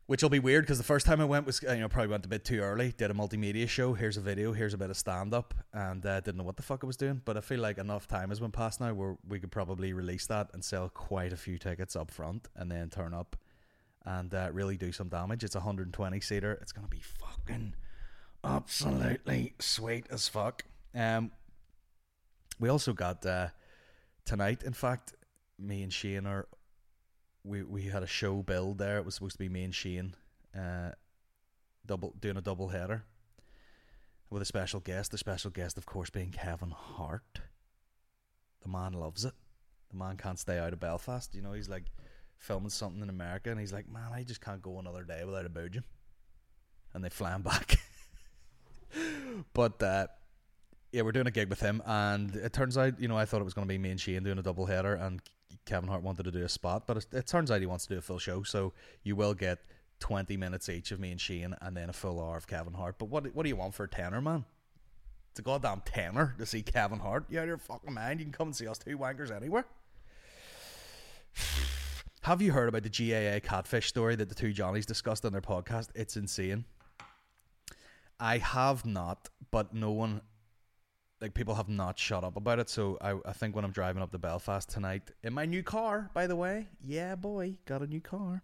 Which will be weird because the first time I went was you know probably went a bit too early. Did a multimedia show. Here's a video. Here's a bit of stand up, and uh, didn't know what the fuck I was doing. But I feel like enough time has went past now where we could probably release that and sell quite a few tickets up front, and then turn up and uh, really do some damage. It's a 120 seater. It's gonna be fucking absolutely sweet as fuck. Um, we also got uh, tonight. In fact, me and Shane are we we had a show build there. It was supposed to be me and Shane, uh, double doing a double header with a special guest. The special guest, of course, being Kevin Hart. The man loves it. The man can't stay out of Belfast. You know, he's like filming something in America, and he's like, "Man, I just can't go another day without a boojum." And they fly him back. but uh, yeah, we're doing a gig with him, and it turns out, you know, I thought it was going to be me and Shane doing a double header, and Kevin Hart wanted to do a spot, but it, it turns out he wants to do a full show, so you will get twenty minutes each of me and Shane, and then a full hour of Kevin Hart. But what what do you want for a tenner, man? It's a goddamn tenner to see Kevin Hart. Yeah, You out of your fucking mind? You can come and see us two wankers anywhere. Have you heard about the GAA catfish story that the two Johnnies discussed on their podcast? It's insane. I have not, but no one, like people have not shut up about it. So I, I think when I'm driving up to Belfast tonight in my new car, by the way, yeah, boy, got a new car.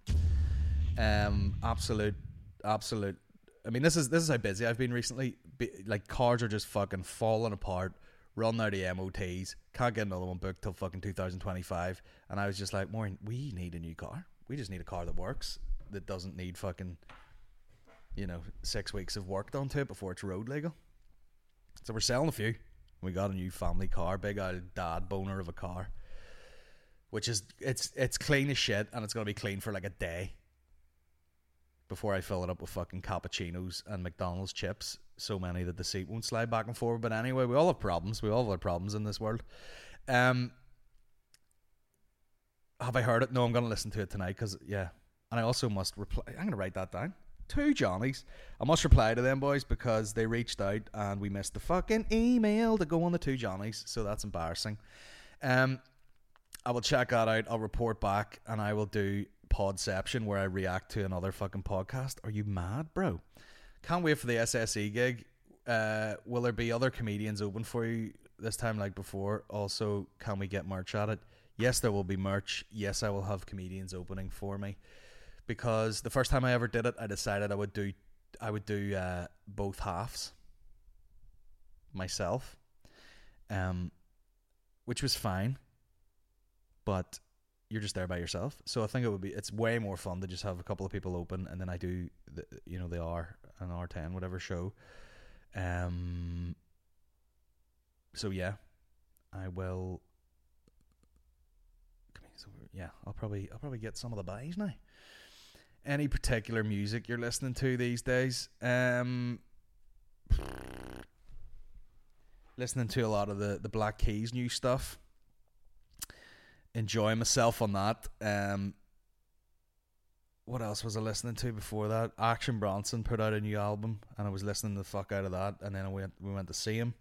Um, absolute, absolute. I mean, this is this is how busy I've been recently. Be, like cars are just fucking falling apart. Run out of MOTs. Can't get another one booked till fucking 2025. And I was just like, Maureen, we need a new car. We just need a car that works. That doesn't need fucking you know, six weeks of work done to it before it's road legal. So we're selling a few. We got a new family car, big old dad boner of a car, which is it's it's clean as shit, and it's gonna be clean for like a day before I fill it up with fucking cappuccinos and McDonald's chips. So many that the seat won't slide back and forward. But anyway, we all have problems. We all have problems in this world. Um, have I heard it? No, I'm gonna listen to it tonight because yeah, and I also must reply. I'm gonna write that down. Two Johnnies. I must reply to them boys because they reached out and we missed the fucking email to go on the two Johnnies, so that's embarrassing. Um, I will check that out. I'll report back and I will do Podception where I react to another fucking podcast. Are you mad, bro? Can't wait for the SSE gig. Uh, will there be other comedians open for you this time like before? Also, can we get merch at it? Yes, there will be merch. Yes, I will have comedians opening for me because the first time I ever did it, I decided I would do I would do uh, both halves myself, um, which was fine. But you're just there by yourself, so I think it would be it's way more fun to just have a couple of people open, and then I do the you know the R an R ten whatever show. Um. So yeah, I will. Yeah, I'll probably I'll probably get some of the buys now any particular music you're listening to these days. Um, listening to a lot of the, the Black Keys new stuff. Enjoying myself on that. Um, what else was I listening to before that? Action Bronson put out a new album, and I was listening the fuck out of that. And then I went, we went to see him.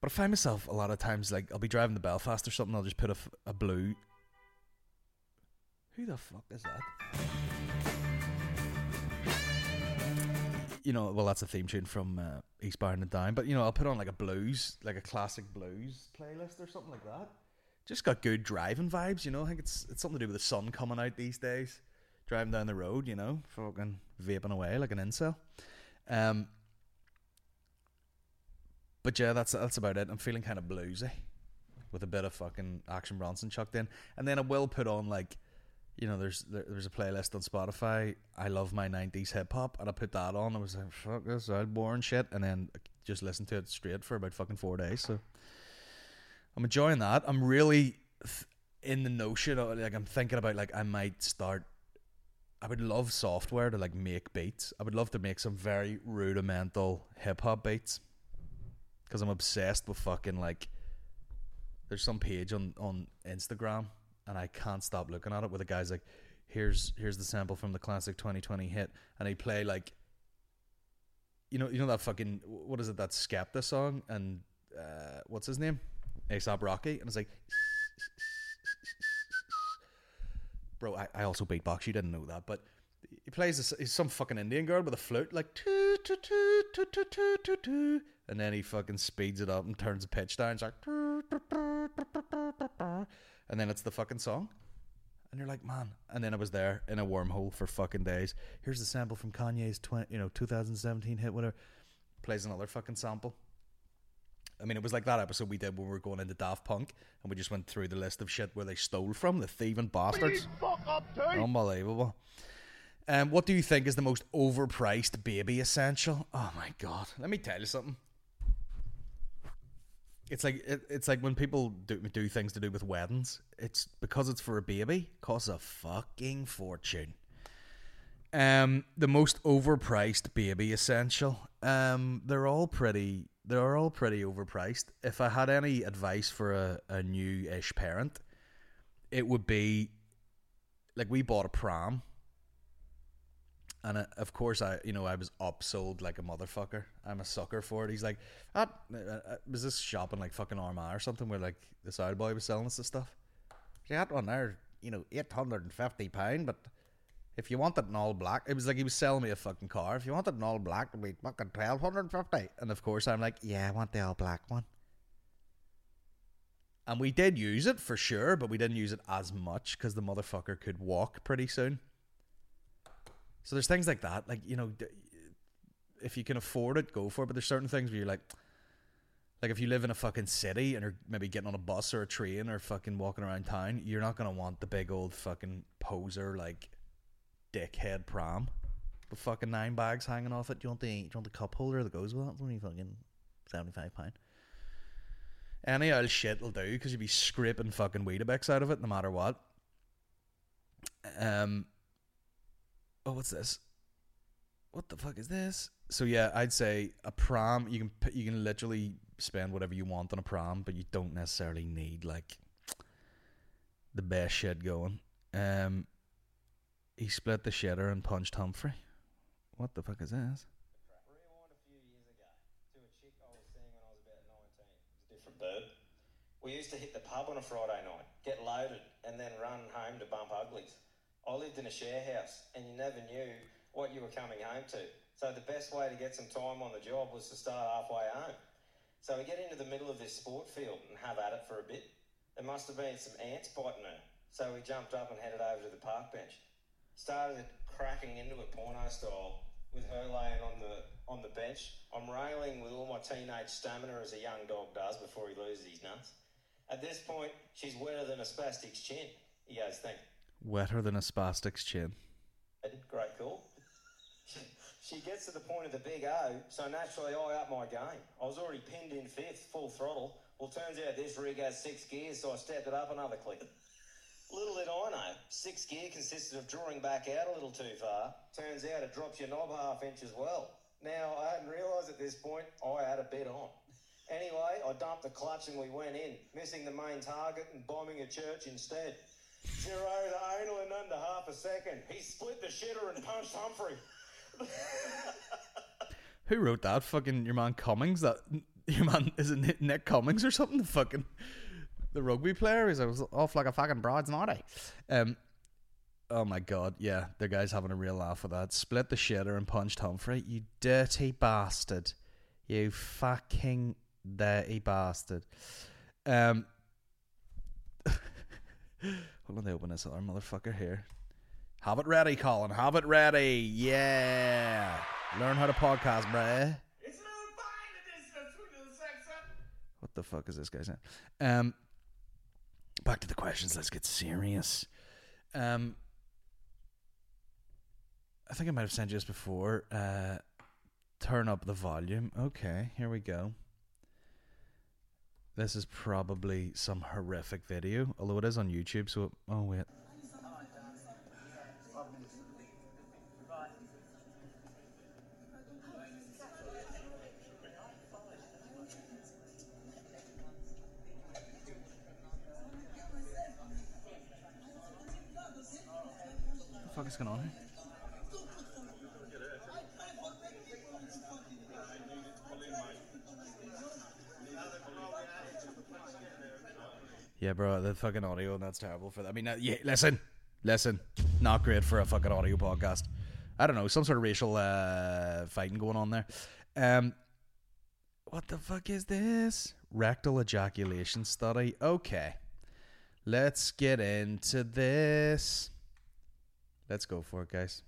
But I find myself a lot of times like I'll be driving to Belfast or something. I'll just put a, a blue. Who the fuck is that? You know, well, that's a theme tune from uh, Eastbound and Down. But you know, I'll put on like a blues, like a classic blues playlist or something like that. Just got good driving vibes, you know. I think it's it's something to do with the sun coming out these days. Driving down the road, you know, fucking vaping away like an incel. Um, but yeah, that's that's about it. I'm feeling kind of bluesy with a bit of fucking Action Bronson chucked in, and then I will put on like you know, there's there, there's a playlist on Spotify. I love my '90s hip hop, and I put that on. I was like, "Fuck this, I'm boring shit," and then just listened to it straight for about fucking four days. So I'm enjoying that. I'm really th- in the notion of like I'm thinking about like I might start. I would love software to like make beats. I would love to make some very rudimental hip hop beats because I'm obsessed with fucking like. There's some page on on Instagram and I can't stop looking at it. Where the guy's like, "Here's here's the sample from the classic 2020 hit," and he play like, you know, you know that fucking what is it that Skepta song and uh, what's his name, ASAP Rocky, and it's like, bro, I, I also beatbox. You didn't know that, but he plays this, he's some fucking Indian girl with a flute, like toot, toot, toot, toot, toot, toot, and then he fucking speeds it up and turns the pitch down. It's like, and then it's the fucking song. And you're like, man. And then I was there in a wormhole for fucking days. Here's the sample from Kanye's 20, you know 2017 hit, whatever. Plays another fucking sample. I mean, it was like that episode we did when we were going into Daft Punk, and we just went through the list of shit where they stole from the thieving bastards. Unbelievable. Um, what do you think is the most overpriced baby essential? Oh my god! Let me tell you something it's like it, it's like when people do do things to do with weddings. It's because it's for a baby, costs a fucking fortune. Um, the most overpriced baby essential. Um, they're all pretty. They're all pretty overpriced. If I had any advice for a, a new ish parent, it would be like we bought a pram and uh, of course, I you know I was upsold like a motherfucker. I'm a sucker for it. He's like, ah, uh, uh, was this shopping like fucking Armagh or something where like the side boy was selling us the stuff? She had one there, you know, eight hundred and fifty pound, but if you want it in all black, it was like he was selling me a fucking car. If you want it in all black, it'd be fucking twelve hundred and fifty. And of course, I'm like, yeah, I want the all black one. And we did use it for sure, but we didn't use it as much because the motherfucker could walk pretty soon. So there's things like that, like you know, if you can afford it, go for it. But there's certain things where you're like, like if you live in a fucking city and you're maybe getting on a bus or a train or fucking walking around town, you're not gonna want the big old fucking poser like dickhead pram with fucking nine bags hanging off it. Do you want the do you want the cup holder that goes with it? It's only fucking seventy five pound. Any old shit will do because you'll be scraping fucking Weetabix out of it no matter what. Um, oh, what's this? What the fuck is this? So yeah, I'd say a prom. You can you can literally spend whatever you want on a prom, but you don't necessarily need like the best shit going. Um, he split the shitter and punched Humphrey. What the fuck is this? Rewind a few years ago to a chick I was seeing when I was about 19. It was a different bird. We used to hit the pub on a Friday night, get loaded, and then run home to bump uglies. I lived in a share house, and you never knew what you were coming home to. So the best way to get some time on the job was to start halfway home. So we get into the middle of this sport field and have at it for a bit. There must have been some ants biting her. So we jumped up and headed over to the park bench. Started cracking into it porno style with her laying on the on the bench. I'm railing with all my teenage stamina as a young dog does before he loses his nuts. At this point, she's wetter than a spastic's chin. He goes, think, Wetter than a spastic's chin. great call. She gets to the point of the big O, so naturally I up my game. I was already pinned in fifth, full throttle. Well, turns out this rig has six gears, so I stepped it up another click. Little did I know, six gear consisted of drawing back out a little too far. Turns out it drops your knob half inch as well. Now, I hadn't realised at this point I had a bit on. Anyway, I dumped the clutch and we went in, missing the main target and bombing a church instead. To anal in under half a second. He split the shitter and punched Humphrey. Who wrote that? Fucking your man Cummings. That your man is it Nick- Cummings or something? The fucking the rugby player. Was off like a fucking broad's naughty. Um. Oh my god, yeah, the guy's having a real laugh with that. Split the shitter and punched Humphrey. You dirty bastard. You fucking dirty bastard. Um. Hold on, they open this other motherfucker here. Have it ready, Colin. Have it ready. Yeah. Learn how to podcast, bruh. What the fuck is this guy saying? Um, back to the questions. Let's get serious. Um, I think I might have sent you this before. Uh, turn up the volume. Okay, here we go. This is probably some horrific video, although it is on YouTube. So, oh wait. What the fuck is going on here? Yeah, bro, the fucking audio and that's terrible for that. I mean, uh, yeah, listen, listen, not great for a fucking audio podcast. I don't know, some sort of racial uh, fighting going on there. Um, what the fuck is this? Rectal ejaculation study. Okay, let's get into this. Let's go for it, guys.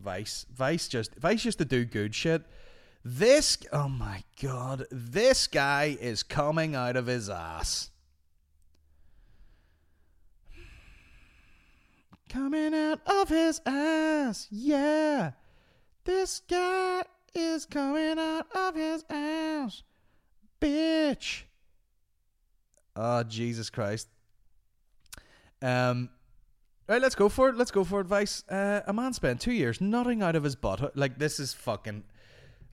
Vice, Vice, just Vice just to do good shit. This, oh my god, this guy is coming out of his ass. Coming out of his ass, yeah. This guy is coming out of his ass, bitch. Oh Jesus Christ. Um. Right, let's go for it. Let's go for advice. Uh, a man spent two years nutting out of his butt. Like this is fucking.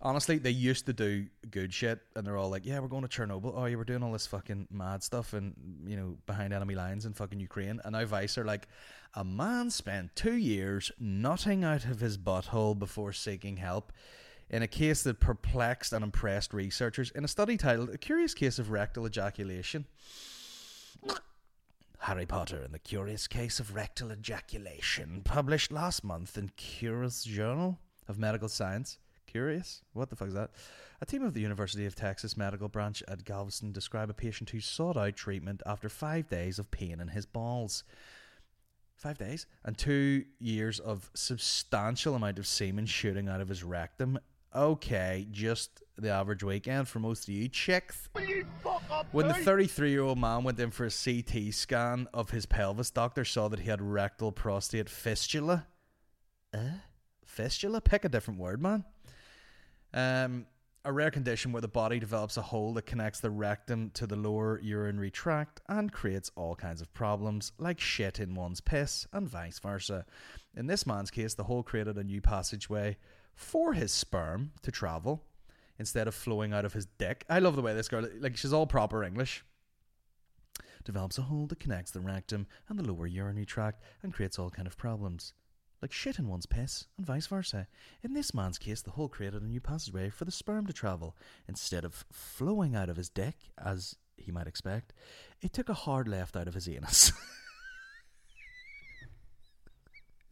Honestly, they used to do good shit, and they're all like, "Yeah, we're going to Chernobyl. Oh, yeah, we're doing all this fucking mad stuff, and you know, behind enemy lines in fucking Ukraine." And now Vice are like, "A man spent two years nutting out of his butthole before seeking help." In a case that perplexed and impressed researchers, in a study titled "A Curious Case of Rectal Ejaculation." Harry Potter and the Curious Case of Rectal Ejaculation, published last month in Cureus Journal of Medical Science. Cureus? What the fuck is that? A team of the University of Texas Medical Branch at Galveston describe a patient who sought out treatment after five days of pain in his balls. Five days? And two years of substantial amount of semen shooting out of his rectum. Okay, just the average weekend for most of you chicks. When the 33 year old man went in for a CT scan of his pelvis, doctors saw that he had rectal prostate fistula. Uh? Fistula? Pick a different word, man. Um, a rare condition where the body develops a hole that connects the rectum to the lower urinary tract and creates all kinds of problems, like shit in one's piss and vice versa. In this man's case, the hole created a new passageway for his sperm to travel instead of flowing out of his dick. I love the way this girl, like, she's all proper English. Develops a hole that connects the rectum and the lower urinary tract and creates all kind of problems, like shit in one's piss, and vice versa. In this man's case, the hole created a new passageway for the sperm to travel. Instead of flowing out of his dick, as he might expect, it took a hard left out of his anus.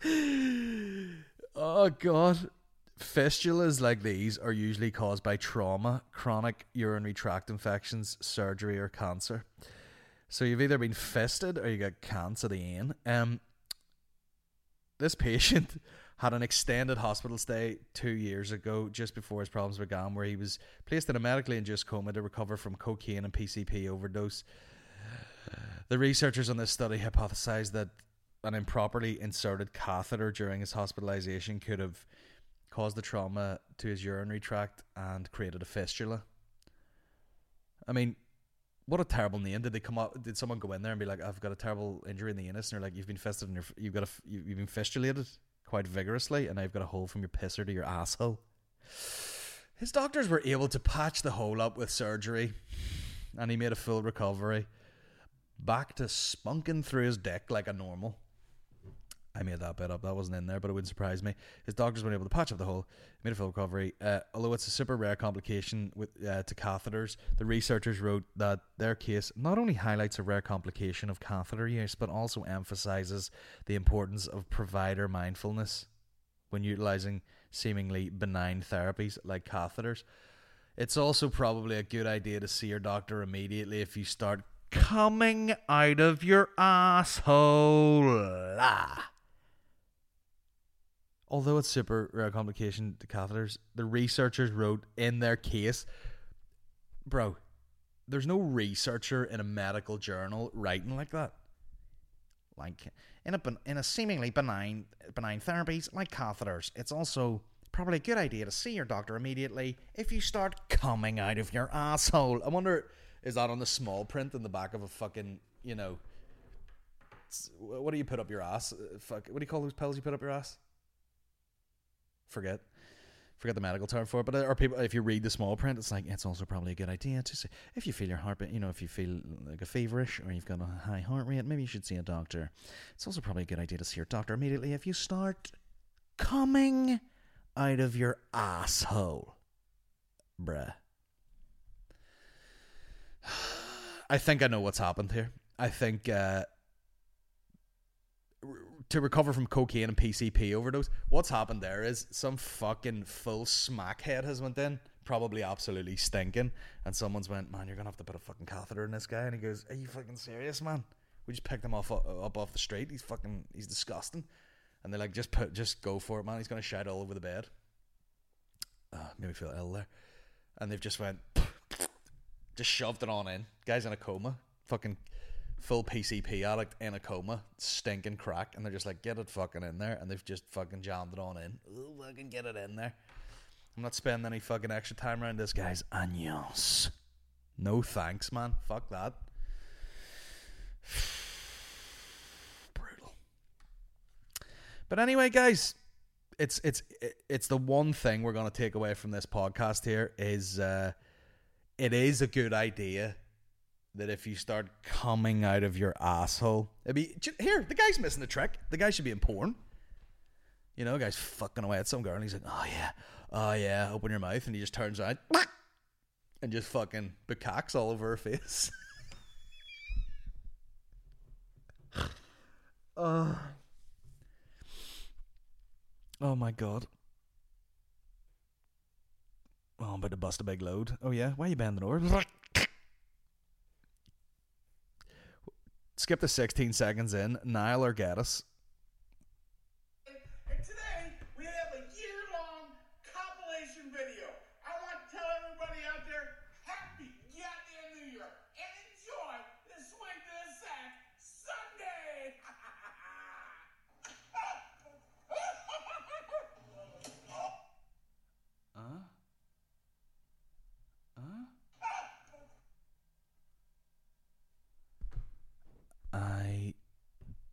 oh, God. Fistulas like these are usually caused by trauma, chronic urinary tract infections, surgery, or cancer. So you've either been fisted or you got cancer the end. Um, this patient had an extended hospital stay two years ago, just before his problems began, where he was placed in a medically induced coma to recover from cocaine and PCP overdose. The researchers on this study hypothesized that an improperly inserted catheter during his hospitalization could have caused the trauma to his urinary tract and created a fistula. I mean, what a terrible name! Did they come up? Did someone go in there and be like, "I've got a terrible injury in the anus," and they're like, "You've been fisted and you've got a, you- you've been fistulated quite vigorously, and you've got a hole from your pisser to your asshole." His doctors were able to patch the hole up with surgery, and he made a full recovery. Back to spunking through his dick like a normal. I made that bit up. That wasn't in there, but it wouldn't surprise me. His doctors were able to patch up the hole, made a full recovery. Uh, although it's a super rare complication with uh, to catheters, the researchers wrote that their case not only highlights a rare complication of catheter use, but also emphasizes the importance of provider mindfulness when utilizing seemingly benign therapies like catheters. It's also probably a good idea to see your doctor immediately if you start coming out of your asshole. Ah. Although it's super rare complication to catheters, the researchers wrote in their case, bro, there's no researcher in a medical journal writing like that. Like in a in a seemingly benign benign therapies like catheters, it's also probably a good idea to see your doctor immediately if you start coming out of your asshole. I wonder is that on the small print in the back of a fucking you know what do you put up your ass? Uh, Fuck, what do you call those pills you put up your ass? Forget, forget the medical term for it. But or people, if you read the small print, it's like it's also probably a good idea to see if you feel your heart, you know, if you feel like a feverish or you've got a high heart rate, maybe you should see a doctor. It's also probably a good idea to see your doctor immediately if you start coming out of your asshole, bruh. I think I know what's happened here. I think uh, to recover from cocaine and PCP overdose, what's happened there is some fucking full smackhead has went in, probably absolutely stinking, and someone's went, man, you're gonna have to put a fucking catheter in this guy, and he goes, are you fucking serious, man? We just picked him off up off the street. He's fucking, he's disgusting, and they're like, just put, just go for it, man. He's gonna shite all over the bed. Uh, made me feel ill there, and they've just went, just shoved it on in. Guy's in a coma, fucking full PCP addict in a coma, stinking crack, and they're just like, get it fucking in there, and they've just fucking jammed it on in. Ooh, fucking get it in there. I'm not spending any fucking extra time around this guy's años. No thanks, man. Fuck that. Brutal. But anyway, guys, it's it's it's the one thing we're gonna take away from this podcast here is uh, it is a good idea that if you start coming out of your asshole, it'd be here. The guy's missing a trick. The guy should be in porn. You know, guy's fucking away at some girl, and he's like, "Oh yeah, oh yeah, open your mouth," and he just turns around and just fucking bukkaks all over her face. oh. oh my god. Oh, I'm about to bust a big load. Oh yeah, why are you bending over? Skip the 16 seconds in. Niall or Gaddis. And today we have a year-long compilation video. I want to tell everybody out there, happy goddamn New Year and enjoy the Swing to the Sack Sunday. I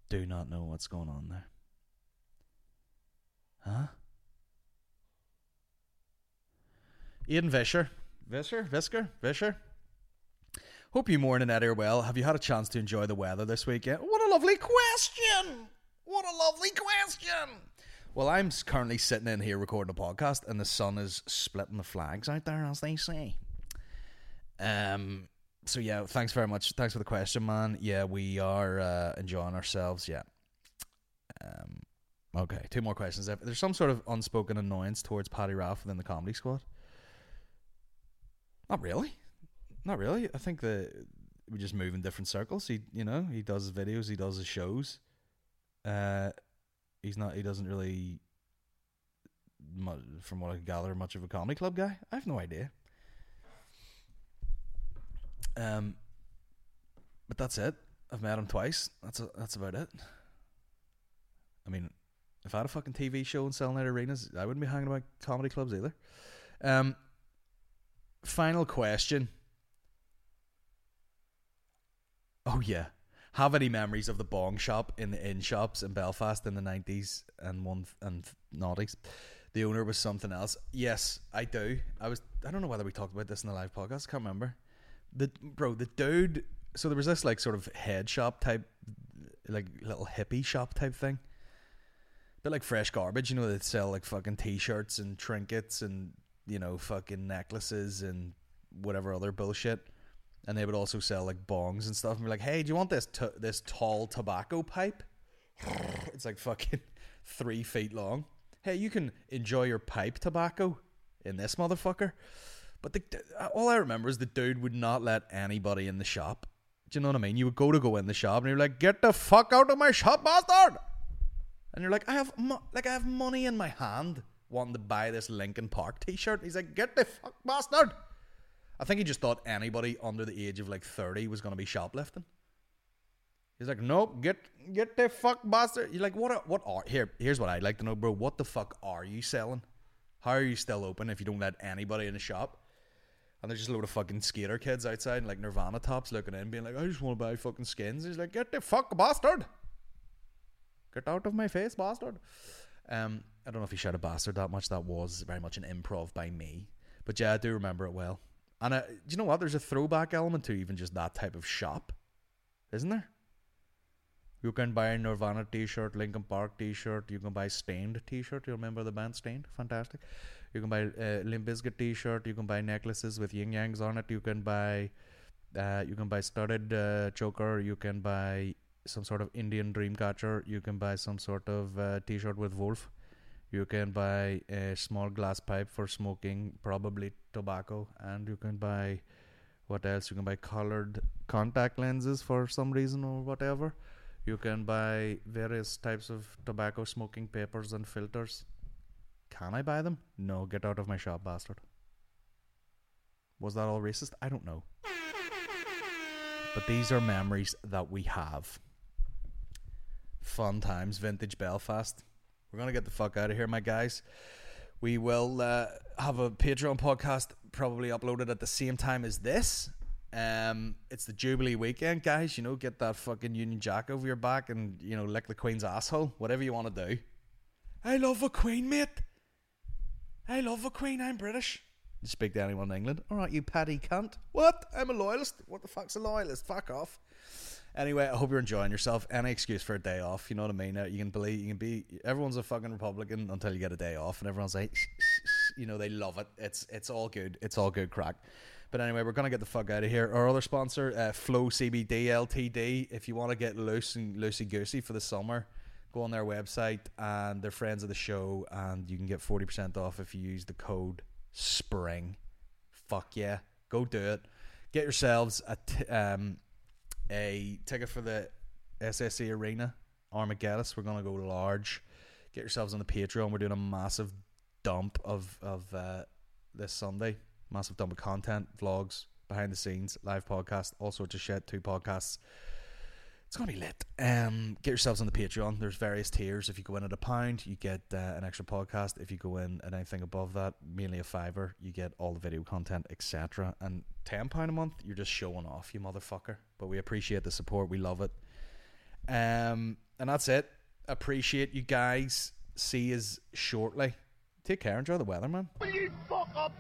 do not know what's going on there. Huh? Ian Vischer. Vischer? Visker? Vischer? Hope you morning Eddie are well. Have you had a chance to enjoy the weather this weekend? What a lovely question! What a lovely question! Well, I'm currently sitting in here recording a podcast, and the sun is splitting the flags out there, as they say. Um. So yeah, thanks very much. Thanks for the question, man. Yeah, we are uh, enjoying ourselves. Yeah. Um. Okay, two more questions. There's some sort of unspoken annoyance towards Paddy Raff within the comedy squad. Not really. Not really. I think that we just move in different circles. He, you know, he does his videos, he does his shows. Uh, he's not. He doesn't really, from what I gather, much of a comedy club guy. I have no idea. Um, but that's it. I've met him twice. That's a, that's about it. I mean, if I had a fucking TV show and selling out arenas, I wouldn't be hanging about comedy clubs either. Um, final question. Oh yeah. Have any memories of the bong shop in the inn shops in Belfast in the nineties and one and noughties? The owner was something else. Yes, I do. I was. I don't know whether we talked about this in the live podcast. I Can't remember. The bro, the dude. So there was this like sort of head shop type, like little hippie shop type thing. But like fresh garbage, you know. They sell like fucking t-shirts and trinkets and you know fucking necklaces and whatever other bullshit and they would also sell like bongs and stuff and be like, "Hey, do you want this t- this tall tobacco pipe? It's like fucking three feet long. Hey, you can enjoy your pipe tobacco in this motherfucker." But the, all I remember is the dude would not let anybody in the shop. Do you know what I mean? You would go to go in the shop and you're like, "Get the fuck out of my shop, bastard!" And you're like, "I have mo- like I have money in my hand, wanting to buy this Linkin Park T-shirt." He's like, "Get the fuck, bastard!" I think he just thought anybody under the age of like 30 was going to be shoplifting. He's like, nope, get get the fuck bastard. You're like, what? What are here? Here's what I'd like to know, bro. What the fuck are you selling? How are you still open if you don't let anybody in the shop? And there's just a load of fucking skater kids outside, and like Nirvana tops, looking in, being like, I just want to buy fucking skins. He's like, get the fuck bastard. Get out of my face, bastard. Um, I don't know if he shouted bastard that much. That was very much an improv by me. But yeah, I do remember it well. And uh, do you know what? There's a throwback element to even just that type of shop, isn't there? You can buy a Nirvana T-shirt, Linkin Park T-shirt. You can buy Staind T-shirt. You remember the band Staind? Fantastic. You can buy uh, Limp Bizkit T-shirt. You can buy necklaces with yin yangs on it. You can buy, uh, you can buy studded uh, choker. You can buy some sort of Indian dream catcher. You can buy some sort of uh, T-shirt with wolf. You can buy a small glass pipe for smoking, probably tobacco, and you can buy what else? You can buy colored contact lenses for some reason or whatever. You can buy various types of tobacco smoking papers and filters. Can I buy them? No, get out of my shop, bastard. Was that all racist? I don't know. But these are memories that we have. Fun times, vintage Belfast. We're gonna get the fuck out of here, my guys. We will uh, have a Patreon podcast probably uploaded at the same time as this. Um, it's the Jubilee weekend, guys. You know, get that fucking Union Jack over your back and you know lick the Queen's asshole. Whatever you want to do. I love a Queen, mate. I love a Queen. I'm British. Speak to anyone in England? All right, you paddy cunt. What? I'm a loyalist. What the fuck's a loyalist? Fuck off. Anyway, I hope you're enjoying yourself. Any excuse for a day off, you know what I mean? Uh, You can believe, you can be. Everyone's a fucking Republican until you get a day off, and everyone's like, you know, they love it. It's it's all good. It's all good crack. But anyway, we're gonna get the fuck out of here. Our other sponsor, uh, Flow CBD Ltd. If you want to get loose and loosey goosey for the summer, go on their website and they're friends of the show, and you can get forty percent off if you use the code SPRING. Fuck yeah, go do it. Get yourselves a t- um a ticket for the SSE Arena, Armageddon. We're gonna go large. Get yourselves on the Patreon. We're doing a massive dump of of uh, this Sunday. Massive dump of content, vlogs, behind the scenes, live podcast, all sorts of shit. Two podcasts. It's gonna be lit. Um, get yourselves on the Patreon. There's various tiers. If you go in at a pound, you get uh, an extra podcast. If you go in at anything above that, mainly a fiver, you get all the video content, etc. And ten pound a month, you're just showing off, you motherfucker. But we appreciate the support. We love it. Um, and that's it. Appreciate you guys. See you shortly. Take care. Enjoy the weather, man. Will you fuck up?